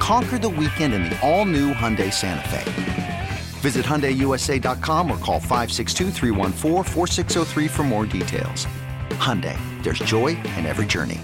Conquer the weekend in the all-new Hyundai Santa Fe. Visit HyundaiUSA.com or call 562 for more details. Hyundai, there's joy in every journey.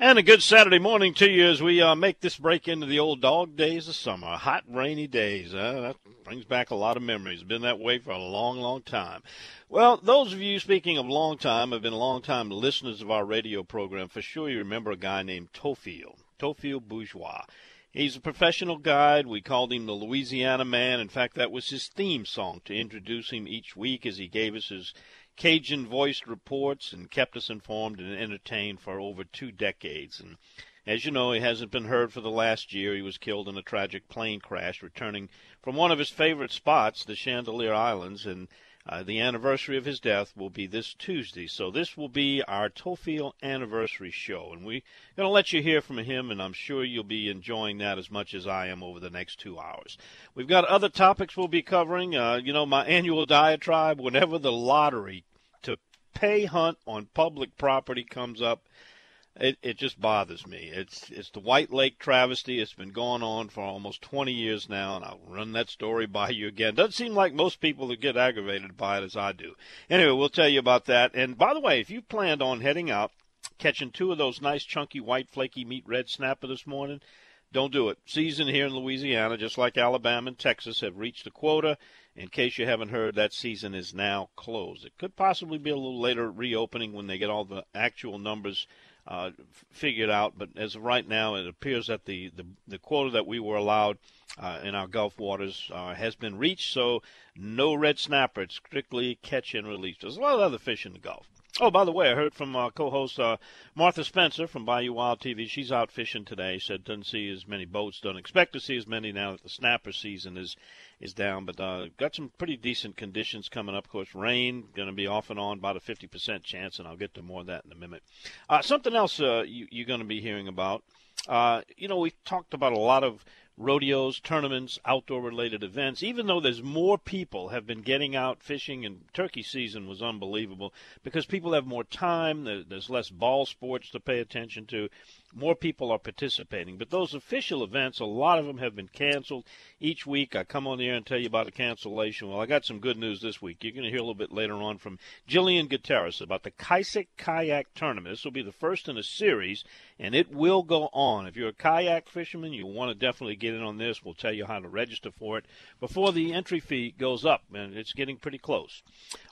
And a good Saturday morning to you as we uh, make this break into the old dog days of summer. Hot, rainy days. Uh, that brings back a lot of memories. Been that way for a long, long time. Well, those of you, speaking of long time, have been long time listeners of our radio program. For sure you remember a guy named Theophile. Theophile Bourgeois. He's a professional guide. We called him the Louisiana Man. In fact, that was his theme song to introduce him each week as he gave us his Cajun voiced reports and kept us informed and entertained for over two decades. And as you know, he hasn't been heard for the last year. He was killed in a tragic plane crash returning from one of his favorite spots, the Chandeleur Islands, and uh, the anniversary of his death will be this Tuesday, so this will be our Theophile anniversary show, and we're going to let you hear from him, and I'm sure you'll be enjoying that as much as I am over the next two hours. We've got other topics we'll be covering. Uh, you know, my annual diatribe whenever the lottery to pay hunt on public property comes up it it just bothers me. It's it's the White Lake travesty. It's been going on for almost 20 years now, and I'll run that story by you again. Doesn't seem like most people get aggravated by it as I do. Anyway, we'll tell you about that. And by the way, if you planned on heading out, catching two of those nice chunky white flaky meat red snapper this morning, don't do it. Season here in Louisiana, just like Alabama and Texas, have reached a quota. In case you haven't heard, that season is now closed. It could possibly be a little later reopening when they get all the actual numbers uh, figured out. But as of right now, it appears that the, the, the quota that we were allowed uh, in our Gulf waters uh, has been reached. So no red snapper. It's strictly catch and release. There's a lot of other fish in the Gulf. Oh, by the way, I heard from uh, co-host uh, Martha Spencer from Bayou Wild TV. She's out fishing today. Said doesn't see as many boats. Don't expect to see as many now that the snapper season is is down. But uh, got some pretty decent conditions coming up. Of course, rain going to be off and on, about a 50% chance, and I'll get to more of that in a minute. Uh, something else uh, you, you're going to be hearing about. Uh, you know, we talked about a lot of rodeos, tournaments, outdoor related events. Even though there's more people have been getting out fishing and turkey season was unbelievable because people have more time, there's less ball sports to pay attention to more people are participating. But those official events, a lot of them have been canceled. Each week I come on the air and tell you about a cancellation. Well, I got some good news this week. You're going to hear a little bit later on from Jillian Gutierrez about the Kaisik Kayak Tournament. This will be the first in a series, and it will go on. If you're a kayak fisherman, you want to definitely get in on this. We'll tell you how to register for it before the entry fee goes up, and it's getting pretty close.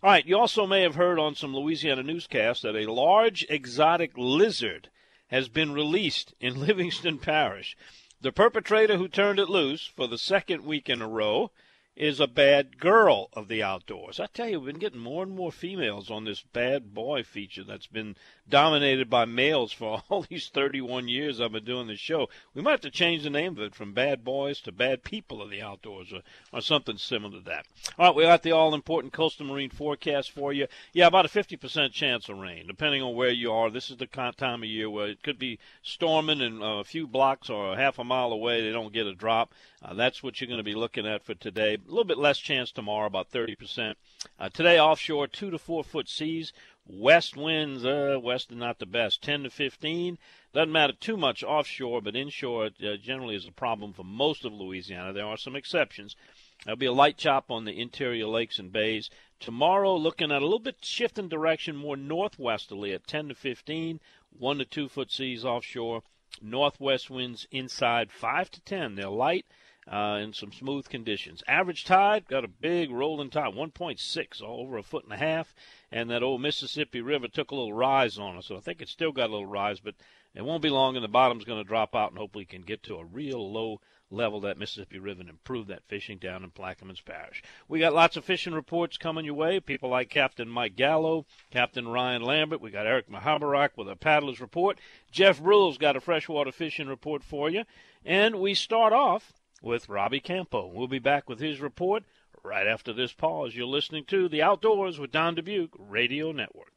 All right, you also may have heard on some Louisiana newscasts that a large exotic lizard – has been released in Livingston Parish. The perpetrator who turned it loose for the second week in a row is a bad girl of the outdoors. I tell you, we've been getting more and more females on this bad boy feature that's been dominated by males for all these 31 years I've been doing this show. We might have to change the name of it from Bad Boys to Bad People of the Outdoors or, or something similar to that. All right, we got the all important coastal marine forecast for you. Yeah, about a 50% chance of rain, depending on where you are. This is the time of year where it could be storming and a few blocks or a half a mile away, they don't get a drop. Uh, that's what you're going to be looking at for today. A little bit less chance tomorrow, about 30%. Uh, today, offshore, two to four foot seas. West winds, uh, west is not the best, 10 to 15. Doesn't matter too much offshore, but inshore uh, generally is a problem for most of Louisiana. There are some exceptions. There'll be a light chop on the interior lakes and bays. Tomorrow, looking at a little bit shifting direction, more northwesterly at 10 to 15, 1 to 2 foot seas offshore. Northwest winds inside 5 to 10. They're light uh, in some smooth conditions. Average tide got a big rolling tide, 1.6, all over a foot and a half. And that old Mississippi River took a little rise on us, so I think it's still got a little rise, but It won't be long, and the bottom's going to drop out, and hopefully can get to a real low level that Mississippi River and improve that fishing down in Plaquemines Parish. We got lots of fishing reports coming your way. People like Captain Mike Gallo, Captain Ryan Lambert. We got Eric Mahabarak with a paddler's report. Jeff Brule's got a freshwater fishing report for you. And we start off with Robbie Campo. We'll be back with his report right after this pause. You're listening to The Outdoors with Don Dubuc Radio Network.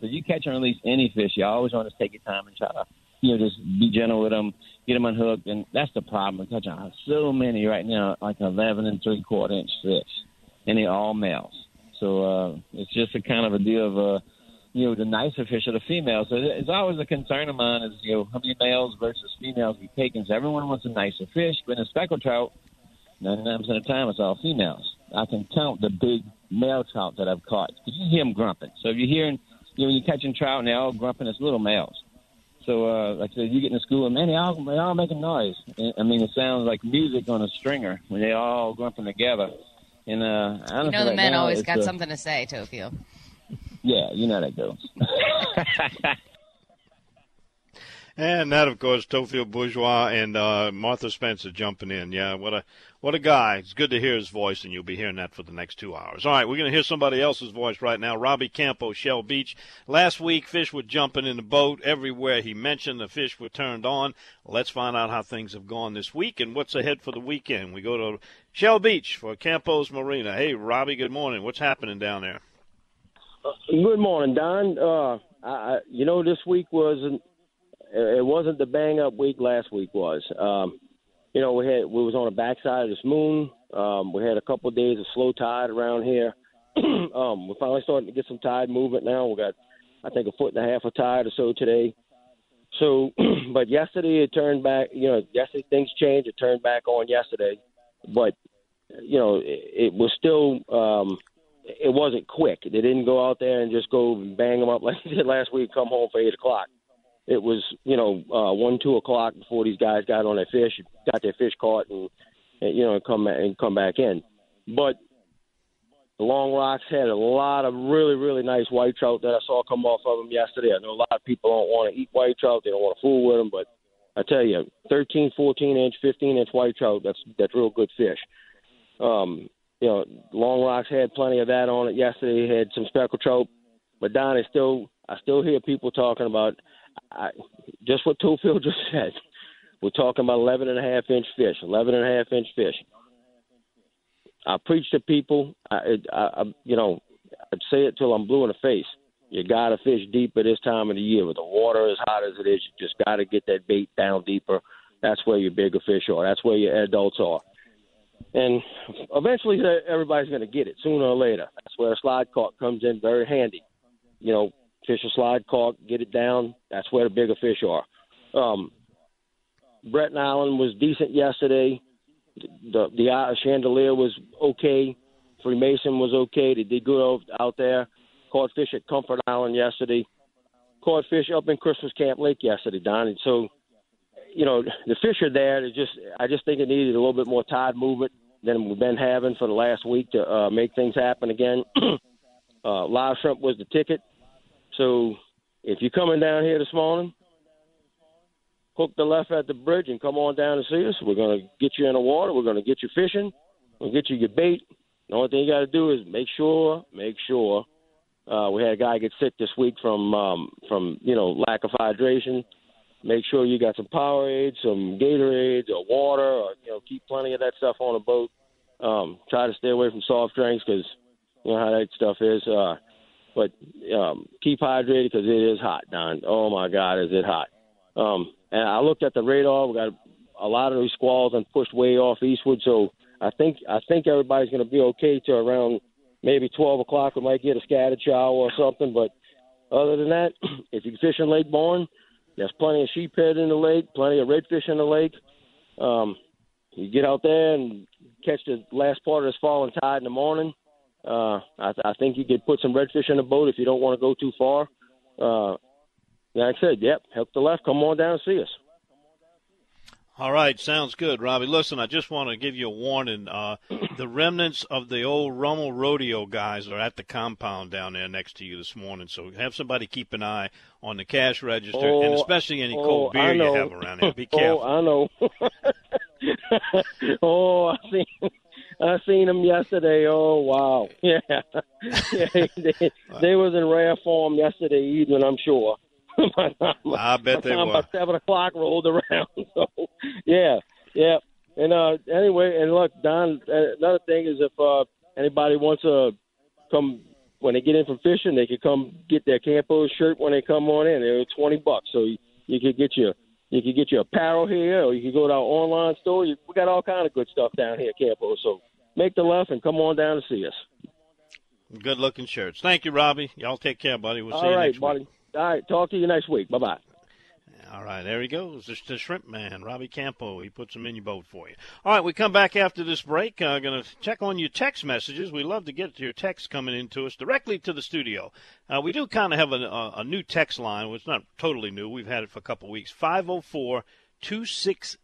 So you catch and release any fish, you always want to take your time and try to you know, just be gentle with them, get them unhooked, and that's the problem. I'm touching so many right now, like 11 and three quarter inch fish, and they're all males. So uh, it's just a kind of a deal of, uh, you know, the nicer fish are the females. So it's always a concern of mine is, you know, how many males versus females we taking. So everyone wants a nicer fish, but in a speckled trout, 99% of the time it's all females. I can count the big male trout that I've caught because you hear them grumping. So if you're hearing, you know, when you're catching trout and they're all grumping, it's little males. So, uh, like I said, you get in school and man, they all they all making noise. I mean, it sounds like music on a stringer when they all grumping together. And uh, you know, the right men always got uh, something to say, Tokyo. Yeah, you know that goes. And that, of course, Theophile Bourgeois and uh, Martha Spencer jumping in. Yeah, what a what a guy. It's good to hear his voice, and you'll be hearing that for the next two hours. All right, we're going to hear somebody else's voice right now. Robbie Campo, Shell Beach. Last week, fish were jumping in the boat everywhere he mentioned. The fish were turned on. Let's find out how things have gone this week and what's ahead for the weekend. We go to Shell Beach for Campo's Marina. Hey, Robbie, good morning. What's happening down there? Good morning, Don. Uh, I, you know, this week was an it wasn't the bang up week last week was. Um, you know, we had we was on the backside of this moon. Um, we had a couple of days of slow tide around here. um, we're finally starting to get some tide movement now. We got, I think, a foot and a half of tide or so today. So, but yesterday it turned back. You know, yesterday things changed. It turned back on yesterday, but you know, it, it was still. Um, it wasn't quick. They didn't go out there and just go bang them up like they did last week. Come home for eight o'clock it was you know uh, one two o'clock before these guys got on their fish, got their fish caught, and, and you know come and come back in. But the Long Rocks had a lot of really really nice white trout that I saw come off of them yesterday. I know a lot of people don't want to eat white trout; they don't want to fool with them, but I tell you, 13, 14 inch, 15 inch white trout that's that's real good fish. Um, you know, Long Rocks had plenty of that on it yesterday. Had some speckled trout, but Don is still. I still hear people talking about I, just what Theophile just said. We're talking about 11 and a half inch fish, 11 and a half inch fish. I preach to people. I, I, I you know, I'd say it till I'm blue in the face. You got to fish deep at this time of the year. With the water as hot as it is, you just got to get that bait down deeper. That's where your bigger fish are. That's where your adults are. And eventually, everybody's going to get it sooner or later. That's where a slide cork comes in very handy. You know, fish a slide cork, get it down. That's where the bigger fish are. Um, Breton Island was decent yesterday. The the uh, Chandeleur was okay. Freemason was okay. They did good out there. Caught fish at Comfort Island yesterday. Caught fish up in Christmas Camp Lake yesterday, Don. And so, you know, the fish are there. They just I just think it needed a little bit more tide movement than we've been having for the last week to uh, make things happen again. uh, live shrimp was the ticket. So if you're coming down here this morning, hook the left at the bridge and come on down and see us. We're going to get you in the water. We're going to get you fishing. We'll get you your bait. The only thing you got to do is make sure, make sure. Uh, we had a guy get sick this week from um, from you know lack of hydration. Make sure you got some Powerade, some Gatorade, or water, or you know keep plenty of that stuff on the boat. Um, try to stay away from soft drinks because you know how that stuff is. Uh, but um, keep hydrated because it is hot, Don. Oh my God, is it hot? Um, and I looked at the radar. We got a lot of these squalls and pushed way off eastward, so I think I think everybody's going to be okay to around maybe 12 o'clock. We might get a scattered shower or something, but other than that, if you fish in Lake Borgne, there's plenty of sheephead in the lake, plenty of redfish in the lake. Um, you get out there and catch the last part of this falling tide in the morning uh, I, I think you could put some redfish in the boat if you don't want to go too far. Uh, like I said, yep, help the left. Come on down and see us. All right, sounds good, Robbie. Listen, I just want to give you a warning. Uh, the remnants of the old Rummel Rodeo guys are at the compound down there next to you this morning, so have somebody keep an eye on the cash register, oh, and especially any oh, cold beer you have around here. Be careful. oh, I know. oh, I seen, I seen them yesterday. Oh, wow. Yeah, yeah. They, they was in rare form yesterday evening. I'm sure. I bet they were. By seven o'clock rolled around. So, yeah, yeah. And uh, anyway, and look, Don. Uh, another thing is if uh, anybody wants to come when they get in from fishing, they could come get their Campo shirt when they come on in. They're twenty bucks, so you, you could get your you could get your apparel here, or you could go to our online store. You, we got all kind of good stuff down here at Campo. So make the left and come on down to see us. Good looking shirts. Thank you, Robbie. Y'all take care, buddy. We'll all see you right, next buddy. week. All right, talk to you next week. Bye bye. All right, there he goes. It's the shrimp man, Robbie Campo. He puts them in your boat for you. All right, we come back after this break. I'm uh, going to check on your text messages. We love to get your texts coming into us directly to the studio. Uh, we do kind of have a, a, a, new text line. Well, it's not totally new. We've had it for a couple weeks. 504 260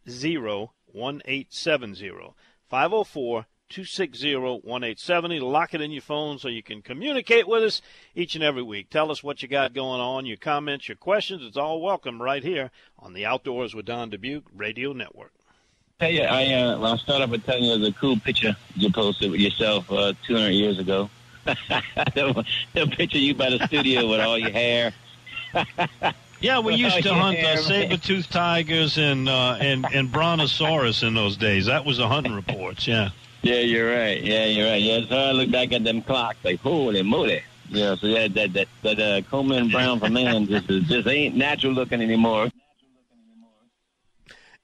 1870. 504 260 1870. Lock it in your phone so you can communicate with us each and every week. Tell us what you got going on, your comments, your questions. It's all welcome right here on the Outdoors with Don Dubuc Radio Network. Hey, yeah, I, uh, well, I'll start off by telling you the cool picture you posted with yourself uh, 200 years ago. the, the picture you by the studio with all your hair. Yeah, we used to hunt uh, saber-toothed tigers and uh, and and brontosaurus in those days. That was the hunting reports. Yeah. Yeah, you're right. Yeah, you're right. Yeah, so I look back at them clocks like, holy moly. Yeah, so yeah, that that that uh, Coleman Brown for men just just ain't natural looking anymore.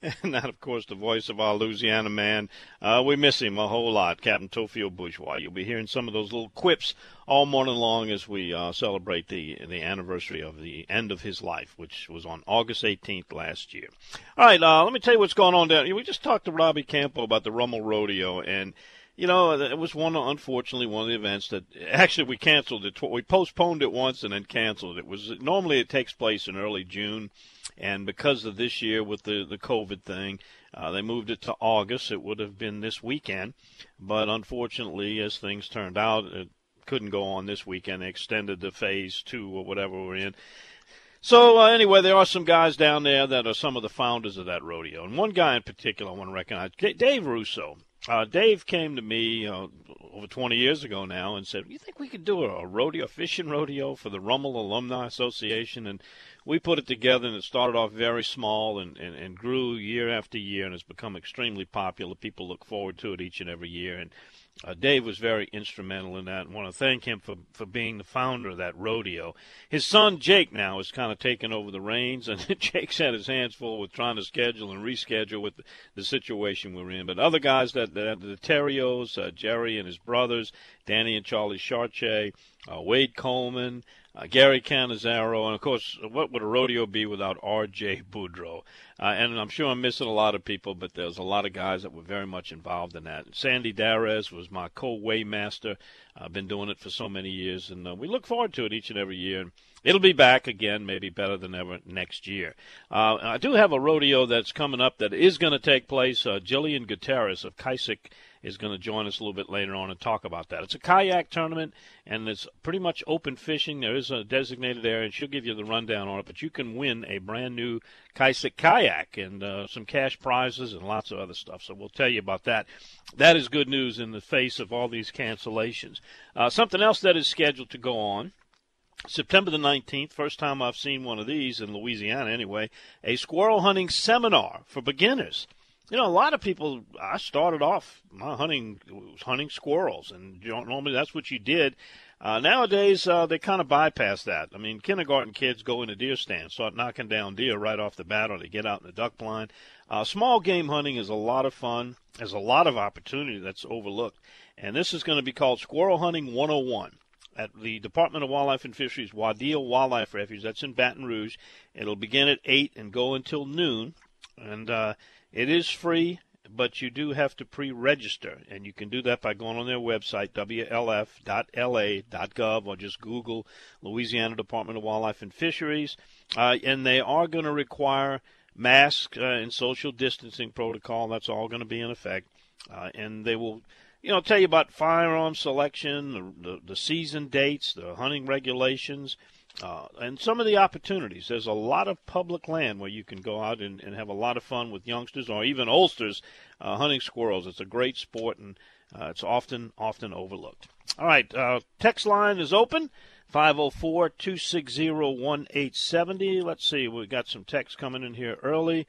And that, of course, the voice of our Louisiana man. Uh, we miss him a whole lot, Captain Theophile Bourgeois. You'll be hearing some of those little quips all morning long as we uh, celebrate the the anniversary of the end of his life, which was on August 18th last year. All right, uh, let me tell you what's going on down. here. We just talked to Robbie Campo about the Rummel Rodeo, and you know, it was one, unfortunately, one of the events that actually we canceled it. We postponed it once and then canceled it. It was normally it takes place in early June, and because of this year with the the COVID thing, uh, they moved it to August. It would have been this weekend, but unfortunately, as things turned out, it couldn't go on this weekend. They extended the phase two or whatever we're in. So uh, anyway, there are some guys down there that are some of the founders of that rodeo, and one guy in particular I want to recognize, Dave Russo. Uh, Dave came to me uh, over 20 years ago now and said, "You think we could do a, rodeo, a fishing rodeo for the Rummel Alumni Association?" And we put it together, and it started off very small and, and, and grew year after year, and has become extremely popular. People look forward to it each and every year, and uh, Dave was very instrumental in that. I want to thank him for, for being the founder of that rodeo. His son Jake now has kind of taken over the reins, and Jake's had his hands full with trying to schedule and reschedule with the, the situation we're in. But other guys that, that the Terrios, uh, Jerry and his brothers, Danny and Charlie Charche, uh, Wade Coleman, uh, Gary Canizaro, and of course, what would a rodeo be without R.J. Boudreau? Uh, and I'm sure I'm missing a lot of people, but there's a lot of guys that were very much involved in that. Sandy Darez was my co-weighmaster. I've been doing it for so many years, and uh, we look forward to it each and every year. It'll be back again, maybe better than ever next year. Uh, I do have a rodeo that's coming up that is going to take place. Uh, Jillian Gutierrez of Kaisik is going to join us a little bit later on and talk about that. It's a kayak tournament, and it's pretty much open fishing. There is a designated area, and she'll give you the rundown on it. But you can win a brand new Kaisik kayak and uh, some cash prizes and lots of other stuff. So we'll tell you about that. That is good news in the face of all these cancellations. Uh, something else that is scheduled to go on. September the 19th, first time I've seen one of these in Louisiana anyway, a squirrel hunting seminar for beginners you know, a lot of people. I started off my hunting was hunting squirrels, and you know, normally that's what you did. Uh, nowadays, uh, they kind of bypass that. I mean, kindergarten kids go in a deer stand, start knocking down deer right off the bat, or they get out in the duck blind. Uh, small game hunting is a lot of fun. There's a lot of opportunity that's overlooked, and this is going to be called Squirrel Hunting 101 at the Department of Wildlife and Fisheries Waddill Wildlife Refuge. That's in Baton Rouge. It'll begin at eight and go until noon, and uh, it is free, but you do have to pre-register, and you can do that by going on their website, wlf.la.gov, or just Google Louisiana Department of Wildlife and Fisheries. Uh, and they are going to require mask uh, and social distancing protocol. That's all going to be in effect, uh, and they will, you know, tell you about firearm selection, the, the, the season dates, the hunting regulations. Uh, and some of the opportunities. There's a lot of public land where you can go out and, and have a lot of fun with youngsters or even oldsters uh, hunting squirrels. It's a great sport and uh, it's often often overlooked. All right, uh, text line is open. 504 260 1870. Let's see, we've got some text coming in here early.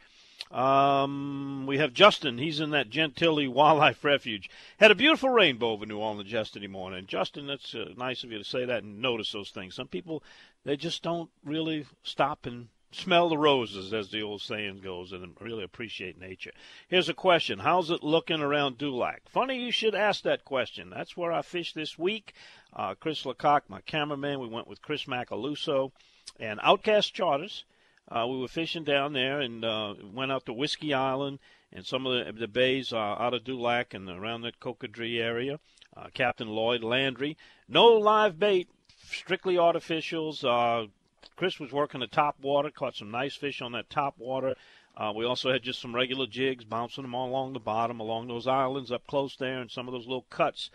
Um, we have Justin. He's in that Gentilly Wildlife Refuge. Had a beautiful rainbow over New Orleans yesterday morning. Justin, that's uh, nice of you to say that and notice those things. Some people, they just don't really stop and smell the roses, as the old saying goes, and really appreciate nature. Here's a question How's it looking around Dulac? Funny you should ask that question. That's where I fished this week. Uh, Chris Lecoq, my cameraman, we went with Chris Macaluso and Outcast Charters. Uh, we were fishing down there and uh, went out to Whiskey Island and some of the, the bays uh, out of Dulac and around that Cocodrie area. Uh, Captain Lloyd Landry. No live bait, strictly artificials. Uh, Chris was working the top water, caught some nice fish on that top water. Uh, we also had just some regular jigs, bouncing them all along the bottom, along those islands up close there, and some of those little cuts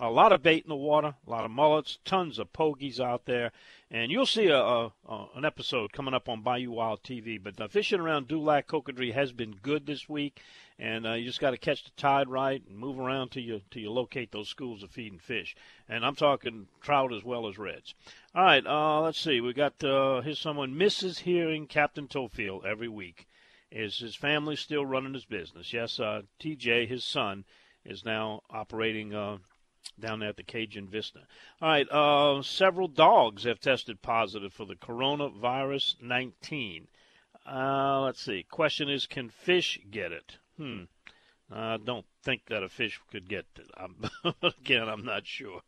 a lot of bait in the water, a lot of mullets, tons of pogies out there, and you'll see a, a, a an episode coming up on Bayou Wild TV. But fishing around Dulac Cocodrie has been good this week, and uh, you just got to catch the tide right and move around till you till you locate those schools of feeding fish. And I'm talking trout as well as reds. All right, uh, let's see. We got uh, here's someone misses hearing Captain Theophile every week. Is his family still running his business? Yes, uh, TJ, his son, is now operating uh, down there at the Cajun Vista. All right, uh, several dogs have tested positive for the coronavirus 19. Uh, let's see. Question is, can fish get it? Hmm. I don't think that a fish could get it. I'm, again, I'm not sure.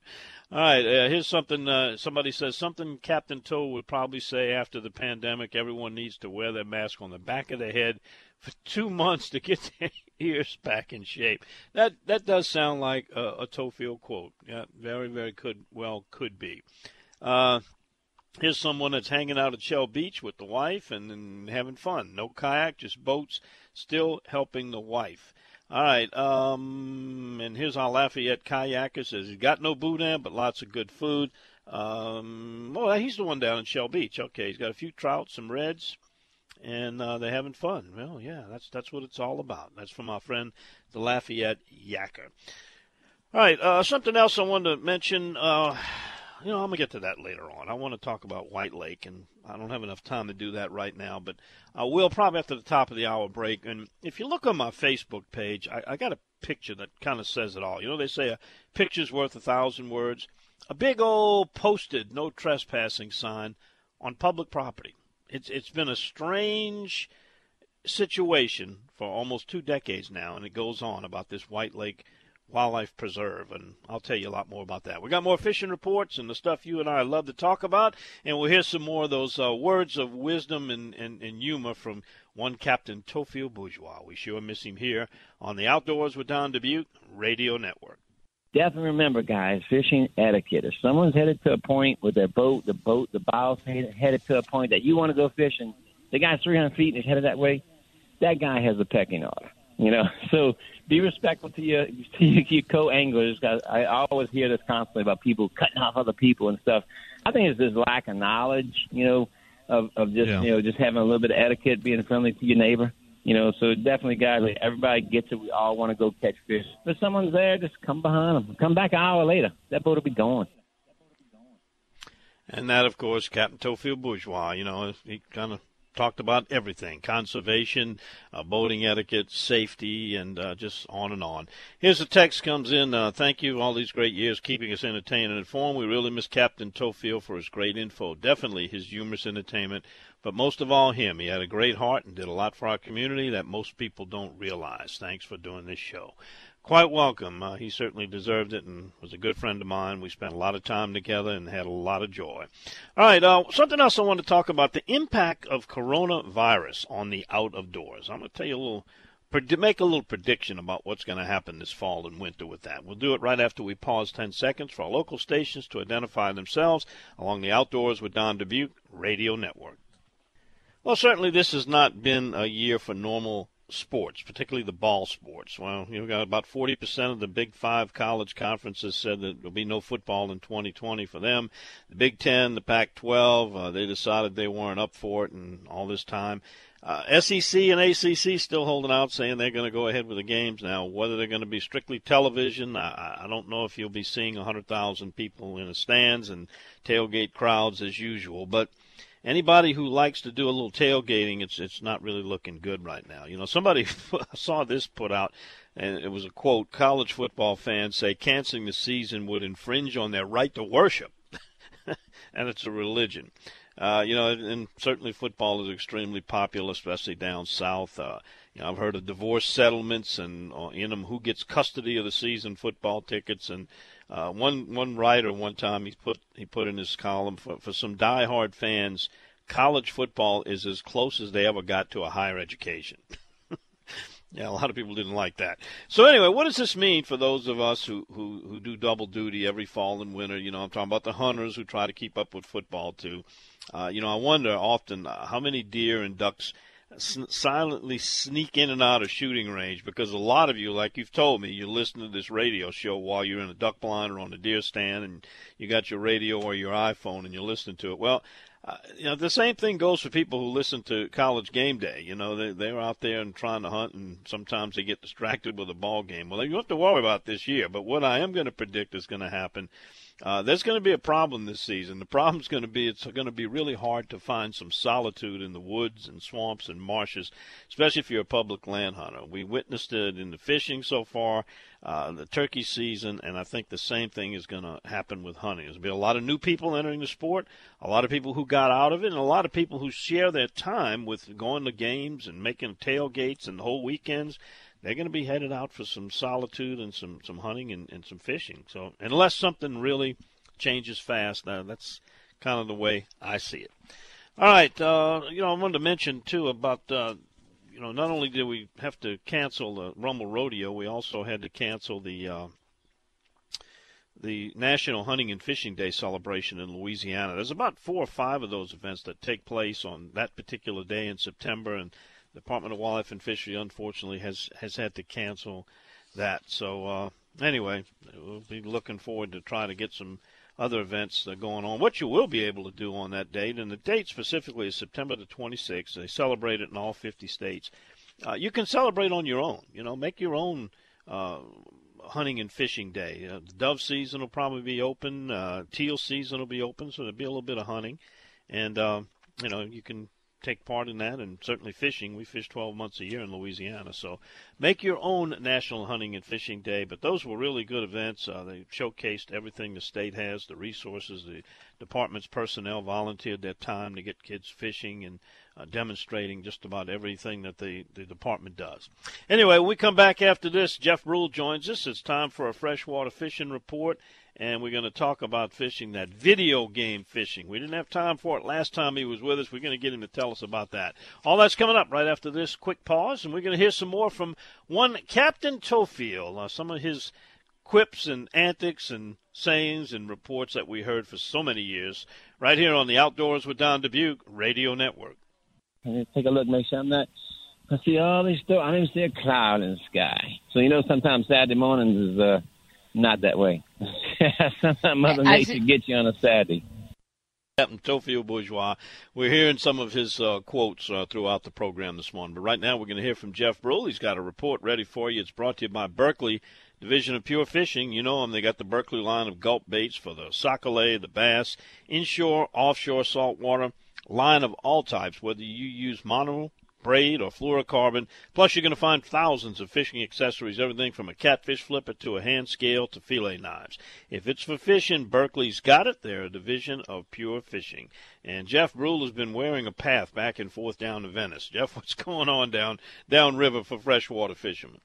All right, uh, here's something. Uh, somebody says something Captain Toe would probably say after the pandemic. Everyone needs to wear their mask on the back of the head for two months to get their ears back in shape. That that does sound like a, a Theophile quote. Yeah, very very could well could be. Uh, here's someone that's hanging out at Shell Beach with the wife and, and having fun. No kayak, just boats. Still helping the wife. All right, um, and here's our Lafayette kayaker says he's got no boudin, but lots of good food. Um, well, he's the one down in Shell Beach. Okay, he's got a few trout, some reds, and uh, they're having fun. Well, yeah, that's that's what it's all about. That's from our friend the Lafayette Yacker. All right, uh, something else I wanted to mention. Uh, you know, I'm gonna get to that later on. I want to talk about White Lake, and I don't have enough time to do that right now. But I will probably after the top of the hour break. And if you look on my Facebook page, I, I got a picture that kind of says it all. You know, they say a picture's worth a thousand words. A big old posted no trespassing sign on public property. It's it's been a strange situation for almost two decades now, and it goes on about this White Lake Wildlife Preserve, and I'll tell you a lot more about that. We got more fishing reports and the stuff you and I love to talk about, and we'll hear some more of those uh, words of wisdom and, and, and humor from one Captain Theophile Bourgeois. We sure miss him here on the Outdoors with Don Dubuc Radio Network. Definitely remember, guys, fishing etiquette. If someone's headed to a point with their boat, the boat, the bow's headed to a point that you want to go fishing, the guy's 300 feet and is headed that way, that guy has a pecking order. You know, so be respectful to your to your co-anglers. I always hear this constantly about people cutting off other people and stuff. I think it's this lack of knowledge, you know, of of just yeah. you know just having a little bit of etiquette, being friendly to your neighbor. You know, so definitely, guys, like everybody gets it. We all want to go catch fish. If someone's there, just come behind them. Come back an hour later. That boat will be gone. And that, of course, Captain Theophile Bourgeois. You know, he kind of talked about everything conservation, uh, boating etiquette, safety, and uh, just on and on. Here's a text comes in. Uh, thank you all these great years keeping us entertained and informed. We really miss Captain Theophile for his great info. Definitely his humorous entertainment, but most of all, him. He had a great heart and did a lot for our community that most people don't realize. Thanks for doing this show quite welcome. Uh, he certainly deserved it and was a good friend of mine. We spent a lot of time together and had a lot of joy. All right, uh, something else I want to talk about the impact of coronavirus on the out of doors. I'm going to tell you a little, make a little prediction about what's going to happen this fall and winter with that. We'll do it right after we pause 10 seconds for our local stations to identify themselves along the Outdoors with Don Dubuc Radio Network. Well, certainly this has not been a year for normal sports, particularly the ball sports. Well, you know, got about 40% of the Big Five college conferences said that there'll be no football in 2020 for them. The Big Ten, the Pac-12, uh, they decided they weren't up for it, and all this time. Uh, SEC and ACC still holding out, saying they're going to go ahead with the games now. Whether they're going to be strictly television, I, I don't know if you'll be seeing 100,000 people in the stands and tailgate crowds as usual, but anybody who likes to do a little tailgating, it's it's not really looking good right now. You know, somebody saw this put out, and it was a quote: "College football fans say canceling the season would infringe on their right to worship, and it's a religion." Uh, you know, and certainly football is extremely popular, especially down south. Uh, you know, I've heard of divorce settlements and uh, in them who gets custody of the season football tickets. And uh, one one writer one time he put he put in his column for for some diehard fans, college football is as close as they ever got to a higher education. Yeah, a lot of people didn't like that. So anyway, what does this mean for those of us who, who, who do double duty every fall and winter? You know, I'm talking about the hunters who try to keep up with football too. Uh, you know, I wonder often uh, how many deer and ducks s- silently sneak in and out of shooting range because a lot of you, like you've told me, you listen to this radio show while you're in a duck blind or on a deer stand and you got your radio or your iPhone and you're listening to it. Well, uh, you know, the same thing goes for people who listen to college game day. You know, they they're out there and trying to hunt, and sometimes they get distracted with a ball game. Well, you don't have to worry about this year. But what I am going to predict is going to happen uh, there's going to be a problem this season. The problem's going to be it's going to be really hard to find some solitude in the woods and swamps and marshes, especially if you're a public land hunter. We witnessed it in the fishing so far, uh, the turkey season, and I think the same thing is going to happen with hunting. There's going to be a lot of new people entering the sport, a lot of people who got out of it, and a lot of people who share their time with going to games and making tailgates and the whole weekends they're going to be headed out for some solitude and some some hunting and, and some fishing. So unless something really changes fast, uh, that's kind of the way I see it. All right, uh, you know I wanted to mention too about uh, you know not only did we have to cancel the Rummel Rodeo, we also had to cancel the uh, the National Hunting and Fishing Day celebration in Louisiana. There's about four or five of those events that take place on that particular day in September, and Department of Wildlife and Fishery, unfortunately, has has had to cancel that. So uh, anyway, we'll be looking forward to try to get some other events uh, going on. What you will be able to do on that date, and the date specifically is September the 26th. They celebrate it in all 50 states. Uh, you can celebrate on your own. You know, make your own uh, hunting and fishing day. Uh, dove season will probably be open. Uh, teal season will be open, so there'll be a little bit of hunting, and uh, you know you can take part in that, and certainly fishing. We fish 12 months a year in Louisiana, so make your own National Hunting and Fishing Day. But those were really good events. Uh, they showcased everything the state has, the resources. The department's personnel volunteered their time to get kids fishing and uh, demonstrating just about everything that the, the department does. Anyway, when we come back after this, Jeff Brule joins us. It's time for a freshwater fishing report and we're going to talk about fishing, that video game fishing. We didn't have time for it last time he was with us. We're going to get him to tell us about that. All that's coming up right after this quick pause, and we're going to hear some more from one Captain Theophile, uh, some of his quips and antics and sayings and reports that we heard for so many years, right here on the Outdoors with Don Dubuc Radio Network. Take a look, make sure I'm not. I see all these stuff. I don't even see a cloud in the sky. So you know, sometimes Saturday mornings is uh, not that way. Sometimes Mother Nature gets you on a Saturday. Captain Theophile Bourgeois. We're hearing some of his uh, quotes uh, throughout the program this morning. But right now, we're going to hear from Jeff Brule. He's got a report ready for you. It's brought to you by Berkley Division of Pure Fishing. You know them. They got the Berkley line of gulp baits for the sac-a-lait, the bass, inshore, offshore saltwater, line of all types, whether you use mono braid, or fluorocarbon. Plus, you're going to find thousands of fishing accessories, everything from a catfish flipper to a hand scale to fillet knives. If it's for fishing, Berkley's got it. They're a division of Pure Fishing. And Jeff Brule has been wearing a path back and forth down to Venice. Jeff, what's going on down downriver for freshwater fishermen?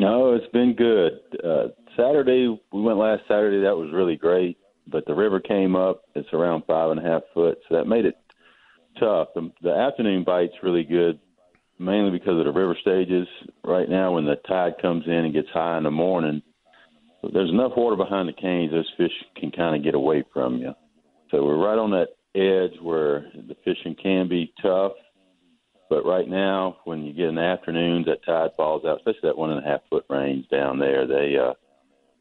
No, it's been good. Uh, Saturday, we went last Saturday. That was really great. But the river came up. It's around five and a half foot, so that made it tough. The, the afternoon bite's really good, mainly because of the river stages. Right now, when the tide comes in and gets high in the morning, there's enough water behind the canes; those fish can kind of get away from you. So we're right on that edge where the fishing can be tough. But right now, when you get in the afternoons, that tide falls out, especially that one and a half foot range down there. They uh,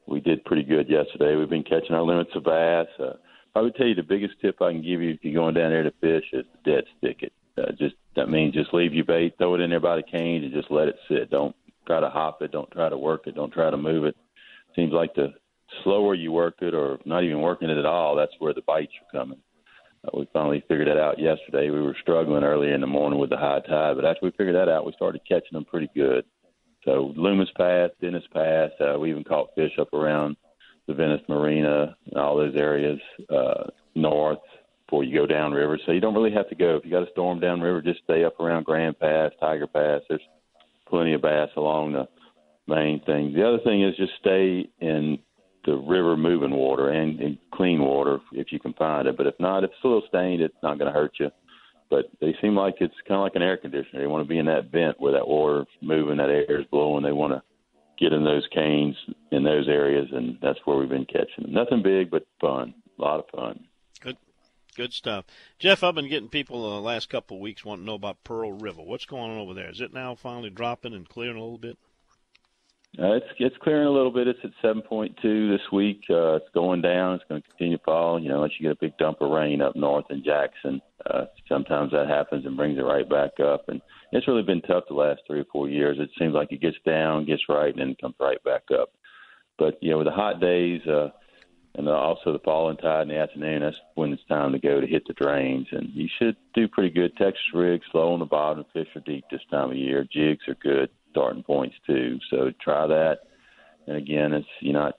we did pretty good yesterday. We've been catching our limits of bass. Uh, I would tell you the biggest tip I can give you if you're going down there to fish is dead stick it. Uh, just that means just leave your bait, throw it in there by the cane, and just let it sit. Don't try to hop it. Don't try to work it. Don't try to move it. Seems like the slower you work it, or not even working it at all, that's where the bites are coming. Uh, we finally figured that out yesterday. We were struggling early in the morning with the high tide, but after we figured that out, we started catching them pretty good. So Loomis Pass, Dennis Pass, uh, we even caught fish up around the Venice Marina and all those areas uh, north before you go downriver. So you don't really have to go. If you got a storm downriver, just stay up around Grand Pass, Tiger Pass. There's plenty of bass along the main thing. The other thing is just stay in the river moving water and, and clean water if you can find it. But if not, if it's a little stained, it's not going to hurt you. But they seem like it's kind of like an air conditioner. They want to be in that vent where that water's moving, that air is blowing. They want to get in those canes in those areas, and that's where we've been catching them. Nothing big, but fun. A lot of fun. Good, good stuff. Jeff, I've been getting people the last couple of weeks wanting to know about Pearl River. What's going on over there? Is it now finally dropping and clearing a little bit? Uh, it's it's clearing a little bit. It's at 7.2 this week. Uh, it's going down. It's going to continue to fall. You know, unless you get a big dump of rain up north in Jackson, uh, sometimes that happens and brings it right back up. And it's really been tough the last three or four years. It seems like it gets down, gets right, and then comes right back up. But you know, with the hot days uh, and also the falling tide in the afternoon, that's when it's time to go to hit the drains. And you should do pretty good. Texas rigs slow on the bottom, fish are deep this time of year. Jigs are good starting points too. So try that. And again, it's you're not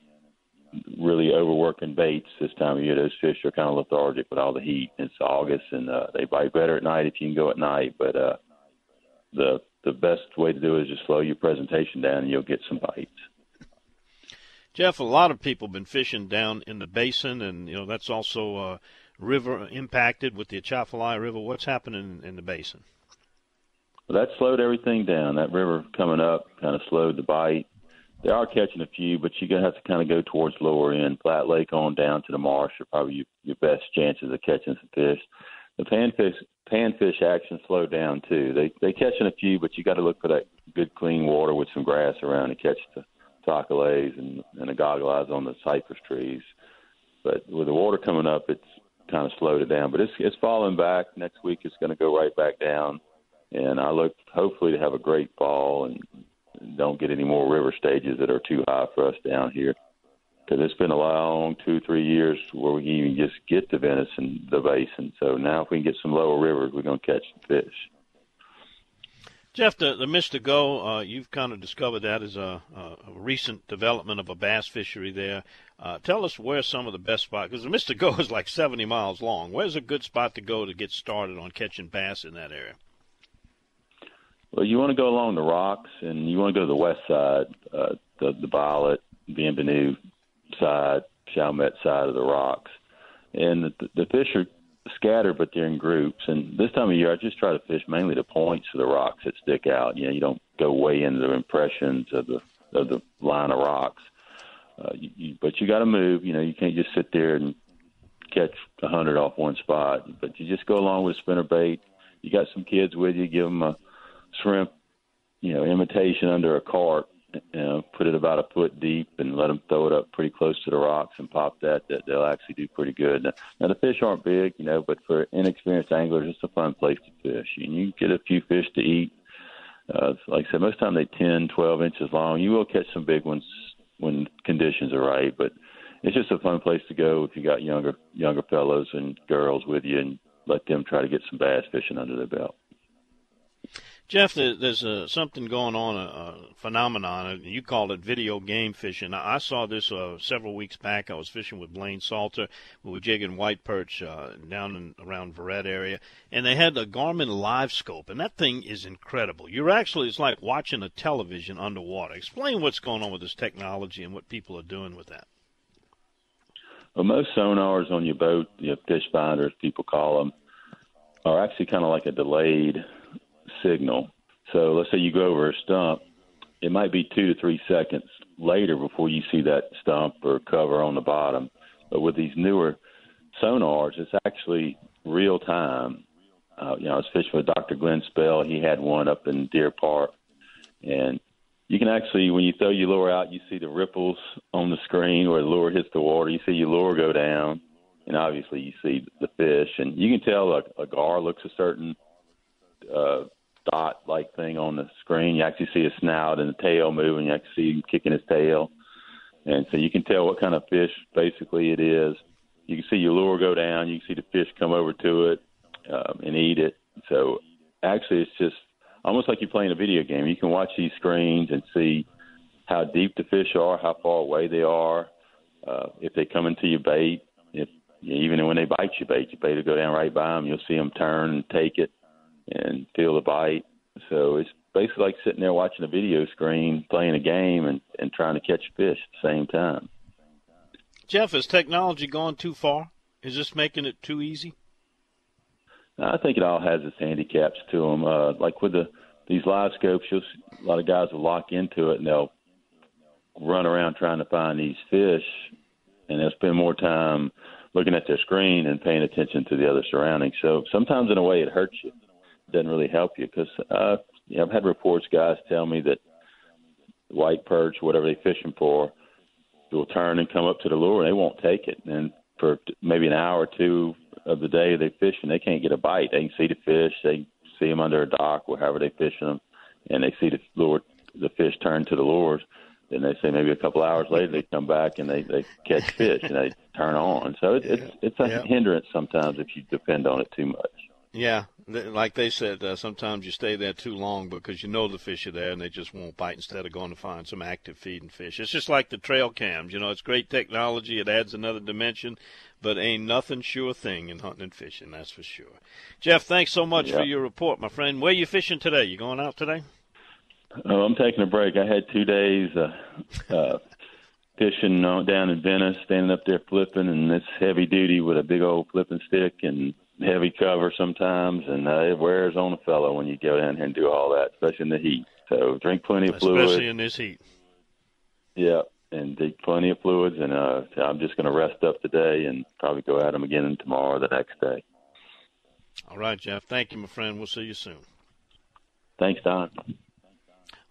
really overworking baits this time of year. Those fish are kind of lethargic with all the heat. It's August, and uh, they bite better at night if you can go at night. But uh, the the best way to do it is just slow your presentation down, and you'll get some bites. Jeff, a lot of people have been fishing down in the basin, and you know that's also uh, river impacted with the Atchafalaya River. What's happening in, in the basin? Well, that slowed everything down. That river coming up kind of slowed the bite. They are catching a few, but you're gonna have to kind of go towards lower end. Flat Lake on down to the marsh are probably your, your best chances of catching some fish. The panfish panfish action slowed down too. They they catching a few, but you got to look for that good clean water with some grass around to catch the tocolays and and the goggle eyes on the cypress trees. But with the water coming up, it's kind of slowed it down. But it's it's falling back. Next week it's going to go right back down and I look hopefully to have a great fall and don't get any more river stages that are too high for us down here. Because it's been a long two, three years where we can even just get to Venice and the basin. So now, if we can get some lower rivers, we're going to catch some fish. Jeff, the, the Mr. Go, uh, you've kind of discovered that as a, a, recent development of a bass fishery there. Uh, tell us where some of the best spots, because the Mr. Go is like 70 miles long. Where's a good spot to go to get started on catching bass in that area? Well, you want to go along the rocks, and you want to go to the west side, uh, the the Violet, Bienvenue side, Chalmette side of the rocks, and the, the fish are scattered, but they're in groups. And this time of year, I just try to fish mainly the points of the rocks that stick out. You know, you don't go way into the impressions of the of the line of rocks. Uh, you, you, but you got to move. You know, you can't just sit there and catch a hundred off one spot. But you just go along with spinner bait. You got some kids with you, give them a shrimp, you know, imitation under a cart. You know, put it about a foot deep and let them throw it up pretty close to the rocks and pop that. That they'll actually do pretty good. Now, the fish aren't big, you know, but for inexperienced anglers, it's a fun place to fish. And you get a few fish to eat. Uh, like I said, most of the time they ten, twelve inches long. You will catch some big ones when conditions are right, but it's just a fun place to go if you got younger younger fellows and girls with you, and let them try to get some bass fishing under their belt. Jeff, there's uh, something going on, a, a, phenomenon. You call it video game fishing. I saw this uh, several weeks back. I was fishing with Blaine Salter. We were jigging white perch uh, down in, around Verret area, and they had a Garmin Live Scope, and that thing is incredible. You're actually it's like watching a television underwater. Explain what's going on with this technology and what people are doing with that. Well, most sonars on your boat, the fish finders, people call them, are actually kind of like a delayed signal. So let's say you go over a stump, it might be two to three seconds later before you see that stump or cover on the bottom. But with these newer sonars, it's actually real time. Uh, you know, I was fishing with Dr. Glenn Spell. He had one up in Deer Park, and you can actually, when you throw your lure out, you see the ripples on the screen where the lure hits the water. You see your lure go down, and obviously you see the fish, and you can tell a, a gar looks a certain uh, dot-like thing on the screen. You actually see a snout and a tail moving. You actually see him kicking his tail, and so you can tell what kind of fish basically it is. You can see your lure go down. You can see the fish come over to it um, and eat it. So actually, it's just almost like you're playing a video game. You can watch these screens and see how deep the fish are, how far away they are, uh, if they come into your bait. If even when they bite your bait, your bait will go down right by them. You'll see them turn and take it and feel the bite. So it's basically like sitting there watching a video screen, playing a game, and, and trying to catch fish at the same time. Jeff, has technology gone too far? Is this making it too easy? I think it all has its handicaps to them. Uh, like with the these live scopes, you'll see a lot of guys will lock into it and they'll run around trying to find these fish, and they'll spend more time looking at their screen and paying attention to the other surroundings. So sometimes, in a way, it hurts you. Doesn't really help you because uh, you know, I've had reports guys tell me that white perch, whatever they're fishing for, will turn and come up to the lure and they won't take it. And for maybe an hour or two of the day they fish and they can't get a bite. They can see the fish, they see them under a dock, wherever they're fishing them, and they see the lure, the fish turn to the lures. Then they say maybe a couple hours later they come back and they they catch fish and they turn on. So it, it's it's a yeah. hindrance sometimes if you depend on it too much. Yeah, like they said, uh, sometimes you stay there too long because you know the fish are there and they just won't bite instead of going to find some active feeding fish. It's just like the trail cams. You know, it's great technology. It adds another dimension, but ain't nothing sure thing in hunting and fishing, that's for sure. Jeff, thanks so much yeah. for your report, my friend. Where are you fishing today? You going out today? Oh, I'm taking a break. I had two days uh, uh, fishing down in Venice, standing up there flipping, and it's heavy duty with a big old flipping stick and heavy cover sometimes, and uh, it wears on a fellow when you go down here and do all that, especially in the heat. So drink plenty of especially fluids. Especially in this heat. Yeah, and take plenty of fluids, and uh, I'm just going to rest up today and probably go at them again tomorrow or the next day. All right, Jeff. Thank you, my friend. We'll see you soon. Thanks, Don.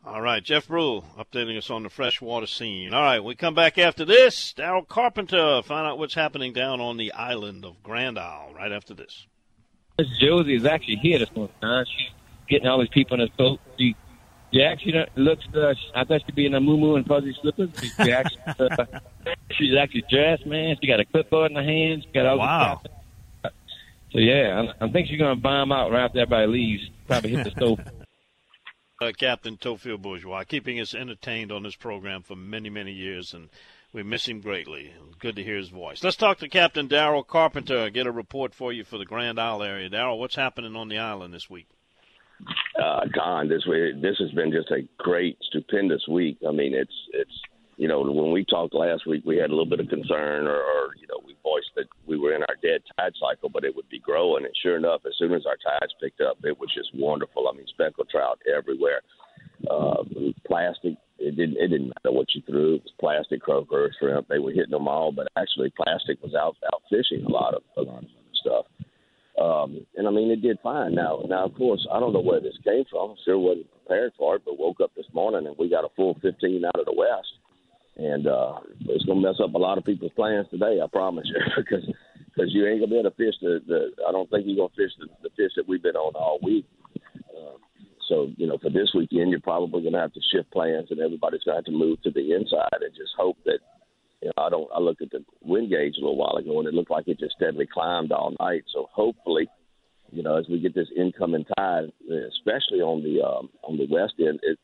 All right, Jeff Brule updating us on the freshwater scene. All right, we come back after this. Daryl Carpenter, find out what's happening down on the island of Grand Isle right after this. Miss Josie is actually here this morning. Huh? She's getting all these people in her boat. She, she actually looks, uh, I thought she'd be in a moo and fuzzy slippers. She actually, uh, she's actually dressed, man. She got a clipboard in her hand. She got all wow. So, yeah, I, I think she's going to bomb out right after everybody leaves. Probably hit the stove. uh, Captain Theophile Bourgeois, keeping us entertained on this program for many, many years, and we miss him greatly. Good to hear his voice. Let's talk to Captain Daryl Carpenter. Get a report for you for the Grand Isle area. Daryl, what's happening on the island this week? Uh, Don, this this has been just a great, stupendous week. I mean, it's it's you know when we talked last week, we had a little bit of concern, or, or you know we voiced that we were in our dead tide cycle, but it would be growing. And sure enough, as soon as our tides picked up, it was just wonderful. I mean, speckled trout everywhere. Uh, plastic, it didn't it didn't matter what you threw. It was plastic, croaker, shrimp. They were hitting them all, but actually, plastic was out out fishing a lot of a lot of stuff. Um, and I mean, it did fine. Now, now, of course, I don't know where this came from. Sure wasn't prepared for it, but woke up this morning and we got a full 15 out of the west and uh, it's going to mess up a lot of people's plans today. I promise you, because because you ain't gonna be able to fish the. the I don't think you're gonna fish the, the fish that we've been on all week. Uh, so you know, for this weekend, you're probably gonna have to shift plans, and everybody's gonna have to move to the inside and just hope that. You know, I don't. I looked at the wind gauge a little while ago, and it looked like it just steadily climbed all night. So hopefully, you know, as we get this incoming tide, especially on the um, on the west end, it,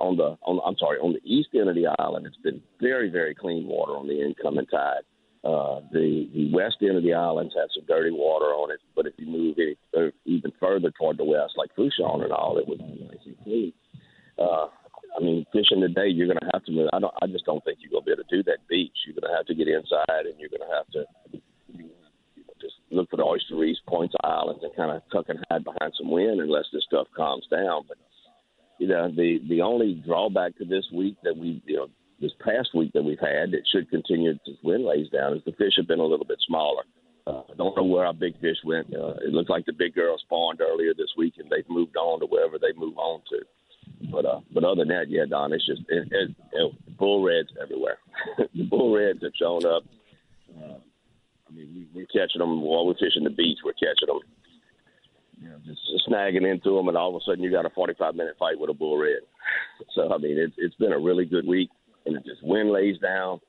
on the on I'm sorry on the east end of the island, it's been very very clean water on the incoming tide. Uh, the the west end of the islands has some dirty water on it, but if you move any, uh, even further toward the west, like Fourchon and all, it was nice and clean. Uh, I mean, fishing today, you're going to have to move. I don't. I just don't think you're going to be able to do that beach. You're going to have to get inside, and you're going to have to just look for the oyster reefs, points islands, and kind of tuck and hide behind some wind unless this stuff calms down. But you know, the the only drawback to this week that we, you know, this past week that we've had that should continue as wind lays down is the fish have been a little bit smaller. Uh, I don't know where our big fish went. Uh, it looks like the big girl spawned earlier this week, and they've moved on to wherever they move on to. But uh, but other than that, yeah, Don, it's just it, it, it, bull reds everywhere. the bull reds have shown up. Uh, I mean, we, we're catching them while we're fishing the beach. We're catching them, you know, just, snagging into them, and all of a sudden you got a 45 minute fight with a bull red. So I mean, it's it's been a really good week, and it just wind lays down.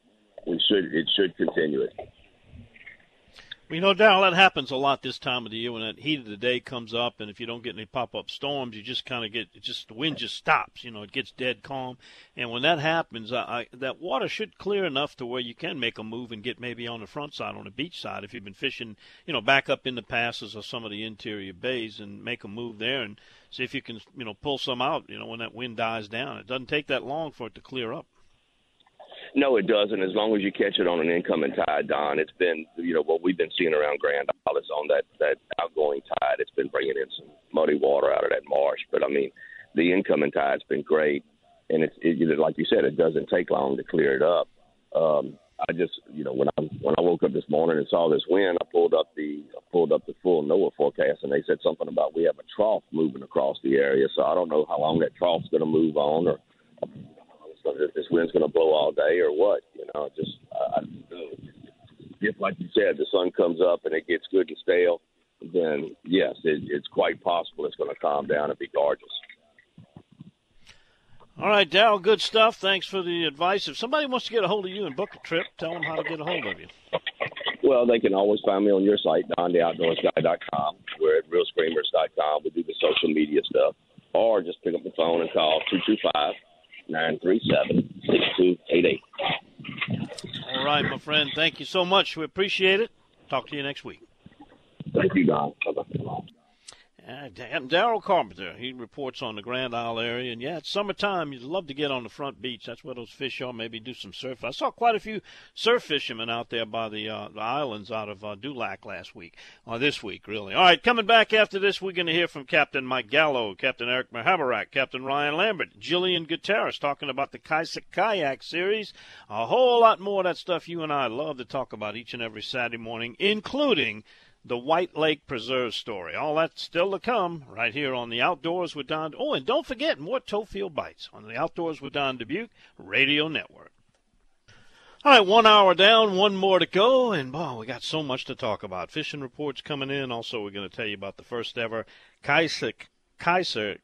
We should it should continue it. We know, Darrell, that happens a lot this time of the year when that heat of the day comes up, and if you don't get any pop-up storms, you just kind of get it just the wind just stops. You know, it gets dead calm, and when that happens, I, I, that water should clear enough to where you can make a move and get maybe on the front side, on the beach side, if you've been fishing, you know, back up in the passes or some of the interior bays, and make a move there and see if you can, you know, pull some out. You know, when that wind dies down, it doesn't take that long for it to clear up. No, it doesn't. As long as you catch it on an incoming tide, Don, it's been you know what we've been seeing around Grand Isle is on that that outgoing tide. It's been bringing in some muddy water out of that marsh. But I mean, the incoming tide's been great, and it's it, like you said, it doesn't take long to clear it up. Um, I just you know when I when I woke up this morning and saw this wind, I pulled up the I pulled up the full NOAA forecast, and they said something about we have a trough moving across the area. So I don't know how long that trough's going to move on, or if this wind's going to blow all day or what. You know, just I, I if, like you said, the sun comes up and it gets good and stale, then yes, it, it's quite possible it's going to calm down and be gorgeous. All right, Darrell, good stuff. Thanks for the advice. If somebody wants to get a hold of you and book a trip, tell them how to get a hold of you. Well, they can always find me on your site, dontheoutdoorsguy.com. We're at realscreamers.com. We do the social media stuff. Or just pick up the phone and call 225 937 6288. All right, my friend. Thank you so much. We appreciate it. Talk to you next week. Thank you, Don. Bye-bye. Uh, Daryl Carpenter, he reports on the Grand Isle area, and yeah, it's summertime. You'd love to get on the front beach. That's where those fish are. Maybe do some surf. I saw quite a few surf fishermen out there by the, uh, the islands out of uh, Dulac last week, or this week, really. All right, coming back after this, we're going to hear from Captain Mike Gallo, Captain Eric Mahabarak, Captain Ryan Lambert, Jillian Gutierrez talking about the Kayak Kayak series. A whole lot more of that stuff you and I love to talk about each and every Saturday morning, including the White Lake Preserve story. All that's still to come right here on the Outdoors with Don. Oh, and don't forget more Theophile Bites on the Outdoors with Don Dubuc Radio Network. All right, one hour down, one more to go, and boy, we got so much to talk about. Fishing reports coming in. Also, we're going to tell you about the first ever Kaiser Kaiser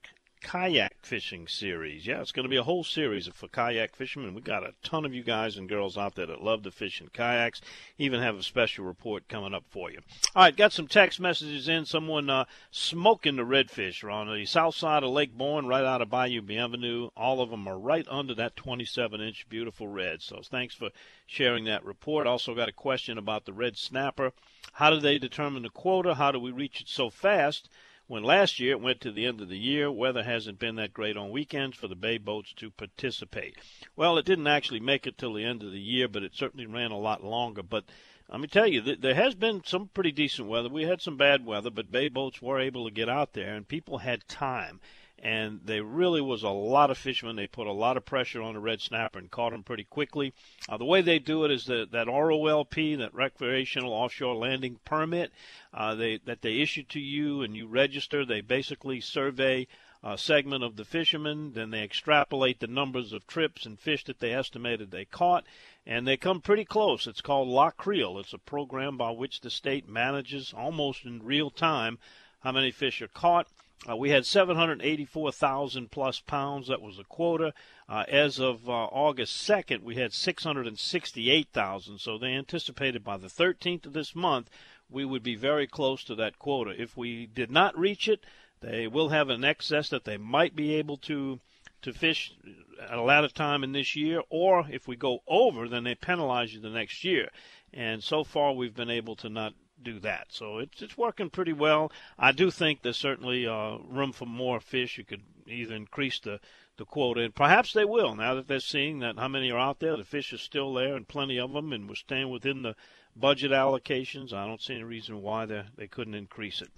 kayak fishing series. Yeah, it's going to be a whole series for kayak fishermen. We got a ton of you guys and girls out there that love to fish in kayaks. Even have a special report coming up for you. All right, got some text messages in. Someone uh, smoking the redfish on the south side of Lake Borgne, right out of Bayou Bienvenue. All of them are right under that 27-inch beautiful red. So thanks for sharing that report. Also got a question about the red snapper. How do they determine the quota? How do we reach it so fast? When last year it went to the end of the year, weather hasn't been that great on weekends for the bay boats to participate. Well, it didn't actually make it till the end of the year, but it certainly ran a lot longer. But let me tell you, there has been some pretty decent weather. We had some bad weather, but bay boats were able to get out there, and people had time and there really was a lot of fishermen. They put a lot of pressure on the red snapper and caught them pretty quickly. Uh, the way they do it is that that ROLP, that recreational offshore landing permit, uh, they that they issue to you and you register. They basically survey a segment of the fishermen, then they extrapolate the numbers of trips and fish that they estimated they caught, and they come pretty close. It's called La Creel. It's a program by which the state manages almost in real time how many fish are caught uh, we had 784,000 plus pounds. That was the quota. Uh, as of uh, August 2nd, we had 668,000. So they anticipated by the 13th of this month, we would be very close to that quota. If we did not reach it, they will have an excess that they might be able to to fish at a later time in this year, or if we go over, then they penalize you the next year. And so far, we've been able to not do that. So it's it's working pretty well. I do think there's certainly uh, room for more fish. You could either increase the the quota, and perhaps they will now that they're seeing that how many are out there. The fish are still there, and plenty of them, and we're staying within the budget allocations. I don't see any reason why they they couldn't increase it.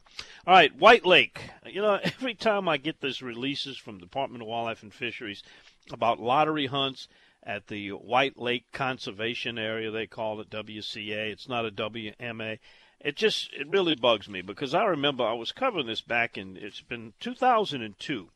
All right, White Lake. You know, every time I get these releases from Department of Wildlife and Fisheries about lottery hunts at the White Lake Conservation Area, they call it WCA. It's not a WMA it just it really bugs me because I remember I was covering this back in it's been 2002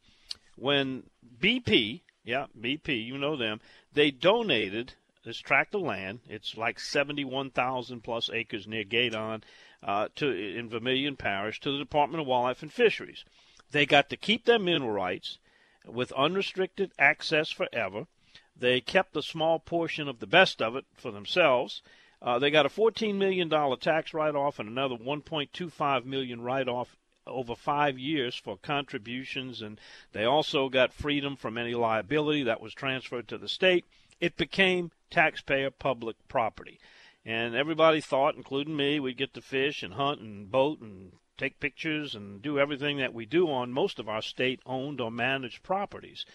when BP, yeah, BP, you know them, they donated this tract of land. It's like 71,000 plus acres near Gueydan uh, to in Vermilion Parish to the Department of Wildlife and Fisheries. They got to keep their mineral rights with unrestricted access forever. They kept a small portion of the best of it for themselves. Uh, they got a $14 million tax write-off and another 1.25 million write-off over five years for contributions, and they also got freedom from any liability that was transferred to the state. It became taxpayer public property. And everybody thought, including me, we'd get to fish and hunt and boat and take pictures and do everything that we do on most of our state owned or managed properties.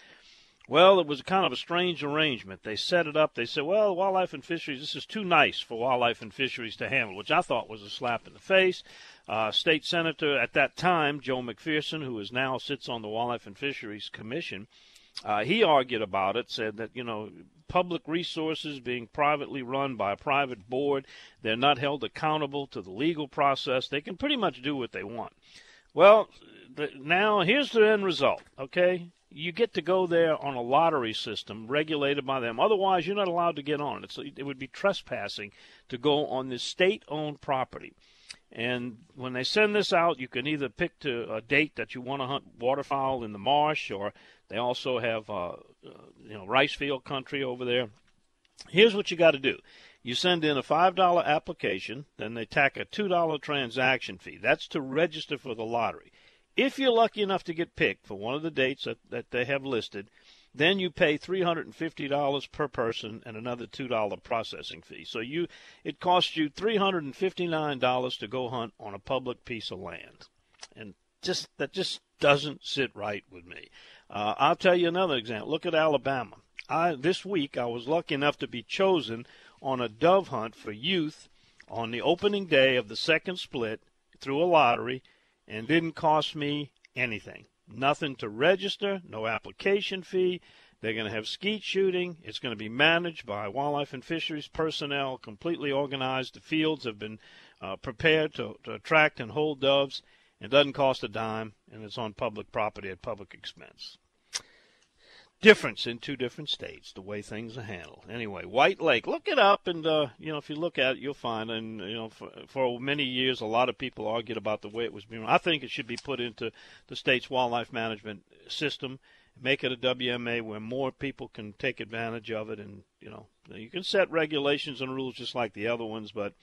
Well, it was kind of a strange arrangement. They set it up. They said, well, wildlife and fisheries, this is too nice for wildlife and fisheries to handle, which I thought was a slap in the face. Uh, State Senator at that time, Joe McPherson, who is now sits on the Wildlife and Fisheries Commission, uh, he argued about it, said that, you know, public resources being privately run by a private board, they're not held accountable to the legal process. They can pretty much do what they want. Well, the, now here's the end result, okay? You get to go there on a lottery system regulated by them. Otherwise, you're not allowed to get on. It's, it would be trespassing to go on this state owned property. And when they send this out, you can either pick to a date that you want to hunt waterfowl in the marsh, or they also have uh, uh, you know rice field country over there. Here's what you got to do: you send in a five dollar application, then they tack a two dollar transaction fee. That's to register for the lottery. If you're lucky enough to get picked for one of the dates that, that they have listed, then you pay $350 per person and another $2 processing fee. So you it costs you $359 to go hunt on a public piece of land. And just that just doesn't sit right with me. Uh, I'll tell you another example. Look at Alabama. I this week I was lucky enough to be chosen on a dove hunt for youth on the opening day of the second split through a lottery and didn't cost me anything. Nothing to register, no application fee. They're going to have skeet shooting. It's going to be managed by wildlife and fisheries personnel, completely organized. The fields have been uh, prepared to, to attract and hold doves. It doesn't cost a dime, and it's on public property at public expense difference in two different states, the way things are handled. Anyway, White Lake, look it up, and uh, you know if you look at it, you'll find. And you know, for, for many years, a lot of people argued about the way it was being. I think it should be put into the state's wildlife management system, make it a WMA where more people can take advantage of it, and you know, you can set regulations and rules just like the other ones, but